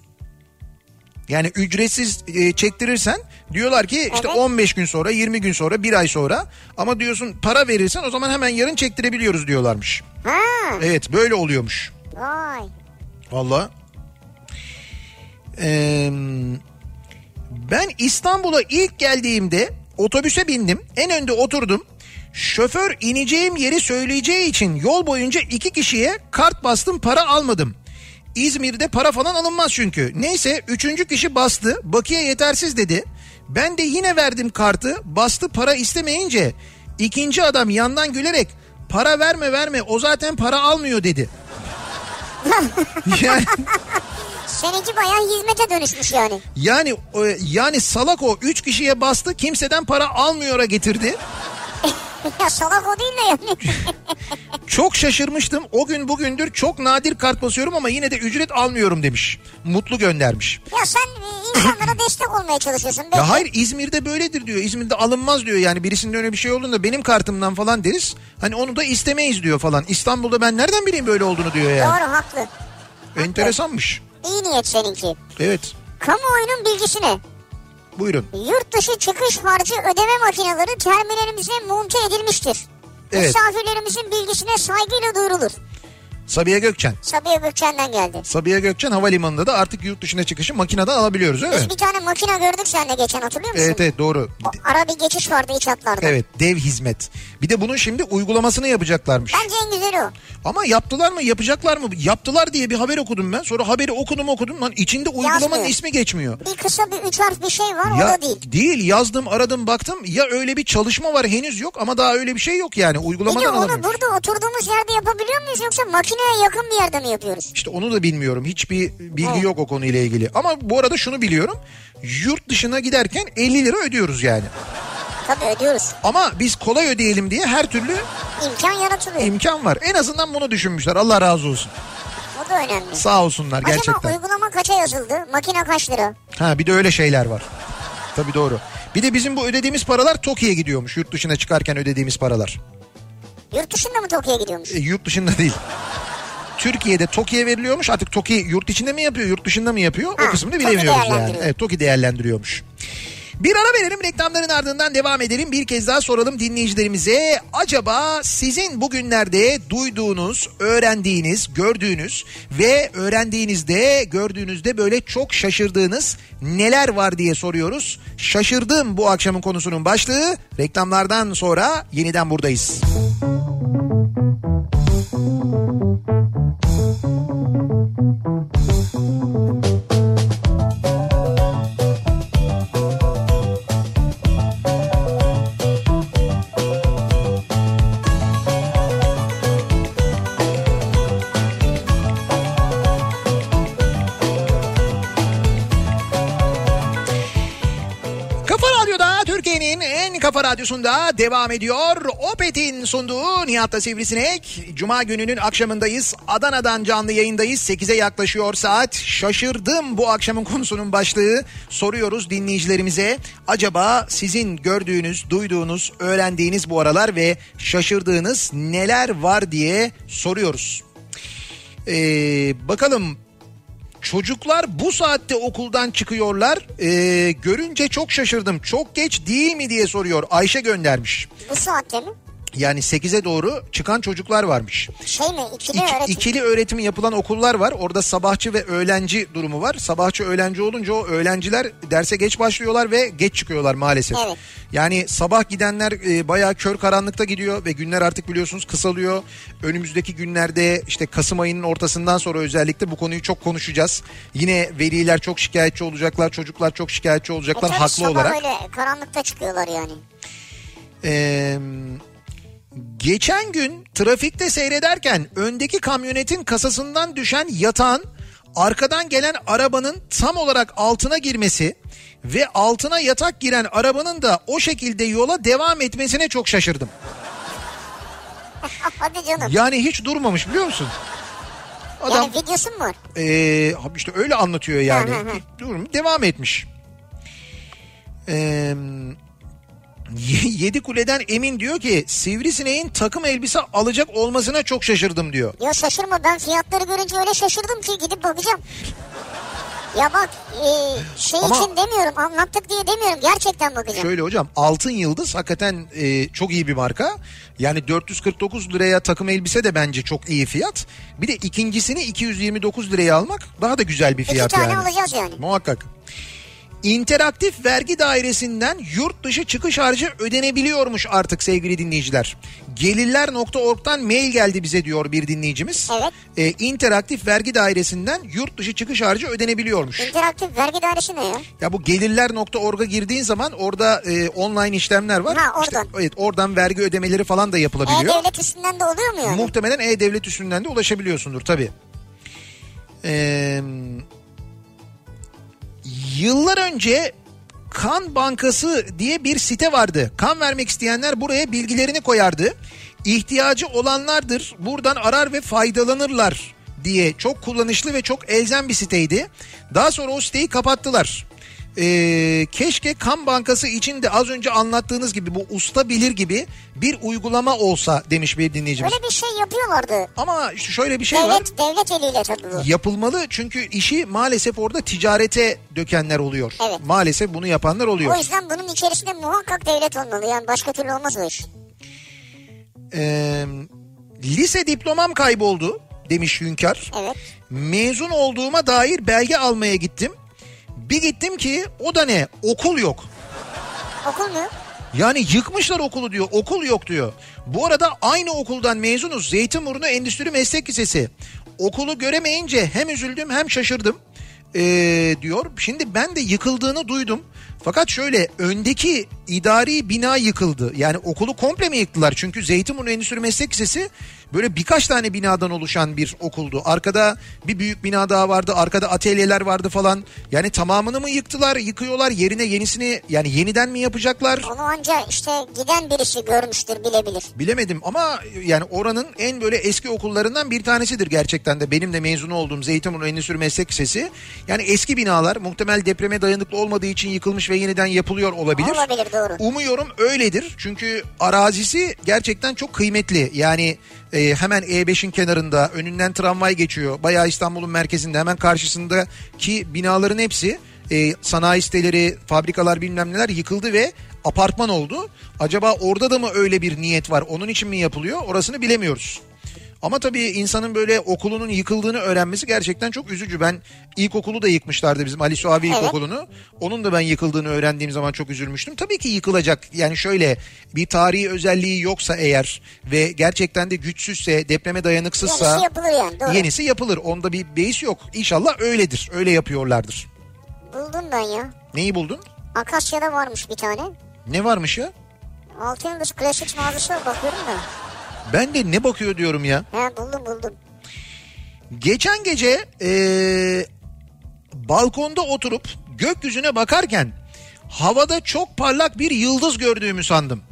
Yani ücretsiz e, çektirirsen diyorlar ki işte Evet. 15 gün sonra 20 gün sonra bir ay sonra ama diyorsun para verirsen o zaman hemen yarın çektirebiliyoruz diyorlarmış. Ha, Evet böyle oluyormuş. vay. Valla. Ee, ben İstanbul'a ilk geldiğimde otobüse bindim. En önde oturdum. Şoför ineceğim yeri söyleyeceği için yol boyunca iki kişiye kart bastım para almadım. İzmir'de para falan alınmaz çünkü. Neyse üçüncü kişi bastı bakiye yetersiz dedi. Ben de yine verdim kartı bastı para istemeyince ikinci adam yandan gülerek para verme verme o zaten para almıyor dedi. yani, Seninki bayağı hizmete dönüşmüş yani. yani e, yani salak o 3 kişiye bastı kimseden para almıyor'a getirdi. ya salak o değil de yani. Çok şaşırmıştım. O gün bugündür çok nadir kart basıyorum ama yine de ücret almıyorum demiş. Mutlu göndermiş. ya sen e, insanlara destek olmaya çalışıyorsun. Belki. Ya hayır İzmir'de böyledir diyor. İzmir'de alınmaz diyor yani birisinde öyle bir şey olduğunda benim kartımdan falan deriz. Hani onu da istemeyiz diyor falan. İstanbul'da ben nereden bileyim böyle olduğunu diyor yani. Doğru haklı. Enteresanmış. İyi niyet seninki. Evet Kamuoyunun bilgisine buyurun. yurt dışı çıkış harcı ödeme makineleri terminalimize monte edilmiştir. Evet. Misafirlerimizin bilgisine saygıyla duyurulur. Sabiha Gökçen. Sabiha Gökçen'den geldi. Sabiha Gökçen Havalimanı'nda da artık yurt dışına çıkışı makineden alabiliyoruz mi? Biz bir tane makine gördük seninle geçen hatırlıyor musun? Evet evet doğru. O ara bir geçiş vardı iç hatlarda. Evet dev hizmet. Bir de bunun şimdi uygulamasını yapacaklarmış. Bence en güzeli o. Ama yaptılar mı yapacaklar mı? Yaptılar diye bir haber okudum ben. Sonra haberi okudum okudum. Lan içinde uygulamanın Yazmıyor. ismi geçmiyor. Bir kısa bir üç harf bir şey var o Ya da değil. yazdım aradım baktım ya öyle bir çalışma var henüz yok ama daha öyle bir şey yok yani Peki uygulamadan onu alamıyoruz. burada oturduğumuz yerde yapabiliyor muyuz yoksa makineye yakın bir yerde mi yapıyoruz? İşte onu da bilmiyorum hiçbir bilgi Evet. yok o konuyla ilgili. Ama bu arada şunu biliyorum yurt dışına giderken 50 lira ödüyoruz yani. Tabii ödüyoruz. Ama biz kolay ödeyelim diye her türlü İmkan yaratılıyor. imkan var. En azından bunu düşünmüşler Allah razı olsun. o da önemli. Sağ olsunlar Acaba gerçekten. uygulama kaça yazıldı? Makine kaç lira? Ha bir de öyle şeyler var. Tabii doğru. Bir de bizim bu ödediğimiz paralar TOKİ'ye gidiyormuş yurt dışına çıkarken ödediğimiz paralar. Yurt dışında mı Tokyo'ya gidiyormuş? E, yurt dışında değil. Türkiye'de TOKİ'ye veriliyormuş. Artık TOKİ yurt içinde mi yapıyor, yurt dışında mı yapıyor? Ha, o kısmını bilemiyoruz yani. Evet, TOKİ değerlendiriyormuş. Bir ara verelim reklamların ardından devam edelim. Bir kez daha soralım dinleyicilerimize. Acaba sizin bugünlerde duyduğunuz, öğrendiğiniz, gördüğünüz ve öğrendiğinizde, gördüğünüzde böyle çok şaşırdığınız neler var diye soruyoruz. Şaşırdım bu akşamın konusunun başlığı. Reklamlardan sonra yeniden buradayız. Kafa radyosunda devam ediyor. Opet'in sunduğu Nihat'ta Sivrisinek. Cuma gününün akşamındayız. Adana'dan canlı yayındayız. 8'e yaklaşıyor saat. Şaşırdım bu akşamın konusunun başlığı. Soruyoruz dinleyicilerimize. Acaba sizin gördüğünüz, duyduğunuz, öğrendiğiniz bu aralar ve şaşırdığınız neler var diye soruyoruz. Ee, bakalım Çocuklar bu saatte okuldan çıkıyorlar. Ee, görünce çok şaşırdım. Çok geç değil mi diye soruyor. Ayşe göndermiş. Bu saatte mi? Yani 8'e doğru çıkan çocuklar varmış. Şey mi? İkili İki- öğretim. ikili öğretimi yapılan okullar var. Orada sabahçı ve öğlenci durumu var. Sabahçı öğlenci olunca o öğlenciler derse geç başlıyorlar ve geç çıkıyorlar maalesef. Evet. Yani sabah gidenler e, bayağı kör karanlıkta gidiyor ve günler artık biliyorsunuz kısalıyor. Önümüzdeki günlerde işte Kasım ayının ortasından sonra özellikle bu konuyu çok konuşacağız. Yine veliler çok şikayetçi olacaklar, çocuklar çok şikayetçi E olacaklar tabii haklı sabah olarak. öyle karanlıkta çıkıyorlar yani. Ee, geçen gün trafikte seyrederken öndeki kamyonetin kasasından düşen yatağın arkadan gelen arabanın tam olarak altına girmesi ve altına yatak giren arabanın da o şekilde yola devam etmesine çok şaşırdım. Hadi canım. Yani hiç durmamış biliyor musun? Adam Yani videosu mu var? ee, işte öyle anlatıyor yani. Durum devam etmiş. Ee, Yedi Kule'den Emin diyor ki Sivrisineğin takım elbise alacak olmasına çok şaşırdım diyor. Ya şaşırma ben fiyatları görünce öyle şaşırdım ki gidip bakacağım. Ya bak e, şey Ama- için demiyorum anlattık diye demiyorum gerçekten bakacağım. Şöyle hocam Altın Yıldız hakikaten e, çok iyi bir marka. Yani 449 liraya takım elbise de bence çok iyi fiyat. Bir de ikincisini 229 liraya almak daha da güzel bir fiyat İki tane yani. alacağız yani. Muhakkak. İnteraktif vergi dairesinden yurt dışı çıkış harcı ödenebiliyormuş artık sevgili dinleyiciler. Gelirler.org'dan mail geldi bize diyor bir dinleyicimiz. Evet. Ee, interaktif vergi dairesinden yurt dışı çıkış harcı ödenebiliyormuş. İnteraktif vergi dairesi ne ya? Ya bu gelirler.org'a girdiğin zaman orada e, online işlemler var. Ha, İşte, oradan. evet oradan vergi ödemeleri falan da yapılabiliyor. E-Devlet üstünden de oluyor mu yani? Muhtemelen E-Devlet üstünden de ulaşabiliyorsundur tabii. Ee, yıllar önce Kan Bankası diye bir site vardı. Kan vermek isteyenler buraya bilgilerini koyardı. İhtiyacı olanlardır buradan arar ve faydalanırlar diye çok kullanışlı ve çok elzem bir siteydi. Daha sonra o siteyi kapattılar. Ee, keşke kan bankası için de az önce anlattığınız gibi bu usta bilir gibi bir uygulama olsa demiş bir dinleyicimiz. Öyle bir şey yapıyorlardı. Ama şöyle bir şey var. devlet, devlet eliyle tabii bu. Yapılmalı çünkü işi maalesef orada ticarete dökenler oluyor. Evet. Maalesef bunu yapanlar oluyor. O yüzden bunun içerisinde muhakkak devlet olmalı. Yani başka türlü olmaz o iş. Ee, lise diplomam kayboldu demiş Hünkar. Evet. Mezun olduğuma dair belge almaya gittim. Bir gittim ki o da ne okul yok. Okul mu? Yani yıkmışlar okulu diyor. Okul yok diyor. Bu arada aynı okuldan mezunuz. Zeytinburnu Endüstri Meslek Lisesi. Okulu göremeyince hem üzüldüm hem şaşırdım. Ee, diyor. Şimdi ben de yıkıldığını duydum. Fakat şöyle öndeki idari bina yıkıldı. Yani okulu komple mi yıktılar? Çünkü Zeytinburnu Endüstri Meslek Lisesi böyle birkaç tane binadan oluşan bir okuldu. Arkada bir büyük bina daha vardı. Arkada atölyeler vardı falan. Yani tamamını mı yıktılar, yıkıyorlar, yerine yenisini yani yeniden mi yapacaklar? Onu anca işte giden birisi görmüştür bilebilir. Bilemedim ama yani oranın en böyle eski okullarından bir tanesidir gerçekten de. Benim de mezun olduğum Zeytinburnu Endüstri Meslek Lisesi. Yani eski binalar muhtemel depreme dayanıklı olmadığı için yıkılmış ve yeniden yapılıyor olabilir. Olabilir doğru. Umuyorum öyledir. Çünkü arazisi gerçekten çok kıymetli. Yani e, hemen E5'in kenarında önünden tramvay geçiyor. Bayağı İstanbul'un merkezinde hemen karşısındaki binaların hepsi e, sanayi siteleri, fabrikalar bilmem neler yıkıldı ve apartman oldu. Acaba orada da mı öyle bir niyet var? Onun için mi yapılıyor? Orasını bilemiyoruz. Ama tabii insanın böyle okulunun yıkıldığını öğrenmesi gerçekten çok üzücü. Ben ilkokulu da yıkmışlardı bizim Ali Suavi Evet. İlkokulu'nu. Onun da ben yıkıldığını öğrendiğim zaman çok üzülmüştüm. Tabii ki yıkılacak. Yani şöyle bir tarihi özelliği yoksa eğer ve gerçekten de güçsüzse, depreme dayanıksızsa Yenisi yapılır yani doğru. yenisi yapılır. Onda bir beis yok. İnşallah öyledir. Öyle yapıyorlardır. Buldum ben ya. Neyi buldun? Akasya'da varmış bir tane. Ne varmış ya? Altınyıldız klasik mağazası bakıyorum da. Ben de ne bakıyor diyorum ya. He buldum buldum. Geçen gece eee, balkonda oturup gökyüzüne bakarken havada çok parlak bir yıldız gördüğümü sandım.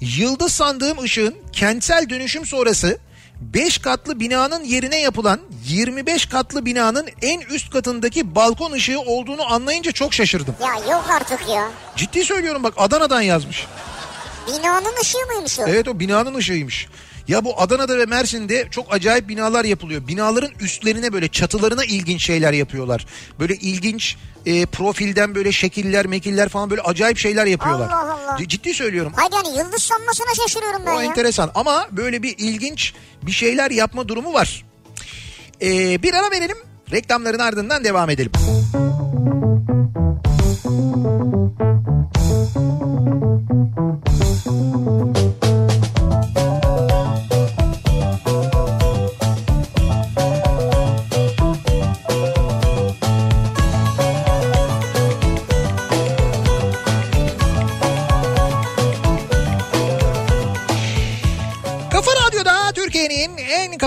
Yıldız sandığım ışığın kentsel dönüşüm sonrası 5 katlı binanın yerine yapılan 25 katlı binanın en üst katındaki balkon ışığı olduğunu anlayınca çok şaşırdım. Ya yok artık ya. Ciddi söylüyorum bak Adana'dan yazmış. Binanın ışığı mıymış o? Evet o binanın ışığıymış. Ya bu Adana'da ve Mersin'de çok acayip binalar yapılıyor. Binaların üstlerine böyle çatılarına ilginç şeyler yapıyorlar. Böyle ilginç e, profilden böyle şekiller mekiller falan böyle acayip şeyler yapıyorlar. Allah Allah. C- Ciddi söylüyorum. Hayır yani yıldız sanmasına şaşırıyorum ben O ya. enteresan ama böyle bir ilginç bir şeyler yapma durumu var. E, bir ara verelim. Reklamların ardından devam edelim. Kafa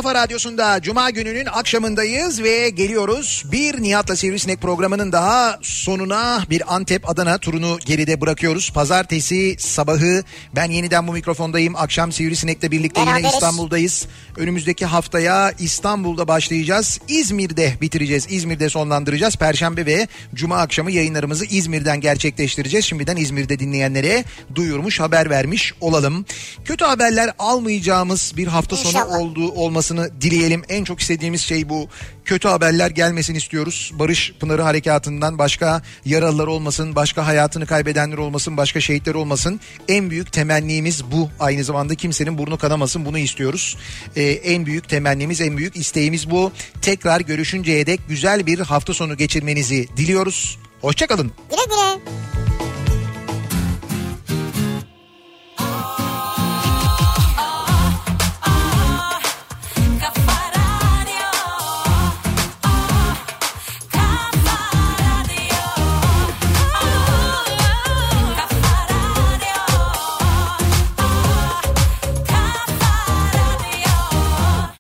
kafa radyosunda Cuma gününün akşamındayız ve geliyoruz. Bir Nihat'la Sivrisinek programının daha sonuna bir Antep Adana turunu geride bırakıyoruz. Pazartesi sabahı ben yeniden bu mikrofondayım. Akşam Sivrisinek'le birlikte yine Beraberiz. İstanbul'dayız. Önümüzdeki haftaya İstanbul'da başlayacağız. İzmir'de bitireceğiz. İzmir'de sonlandıracağız. Perşembe ve Cuma akşamı yayınlarımızı İzmir'den gerçekleştireceğiz. Şimdiden İzmir'de dinleyenlere duyurmuş haber vermiş olalım. Kötü haberler almayacağımız bir hafta sonu İnşallah. olduğu olmasını dileyelim. En çok istediğimiz şey bu. Kötü haberler gelmesin istiyoruz. Barış Pınarı Harekatı'ndan başka yaralılar olmasın, başka hayatını kaybedenler olmasın, başka şehitler olmasın. En büyük temennimiz bu. Aynı zamanda kimsenin burnu kanamasın bunu istiyoruz. Ee, en büyük temennimiz, en büyük isteğimiz bu. Tekrar görüşünceye dek güzel bir hafta sonu geçirmenizi diliyoruz. Hoşçakalın. Güle güle.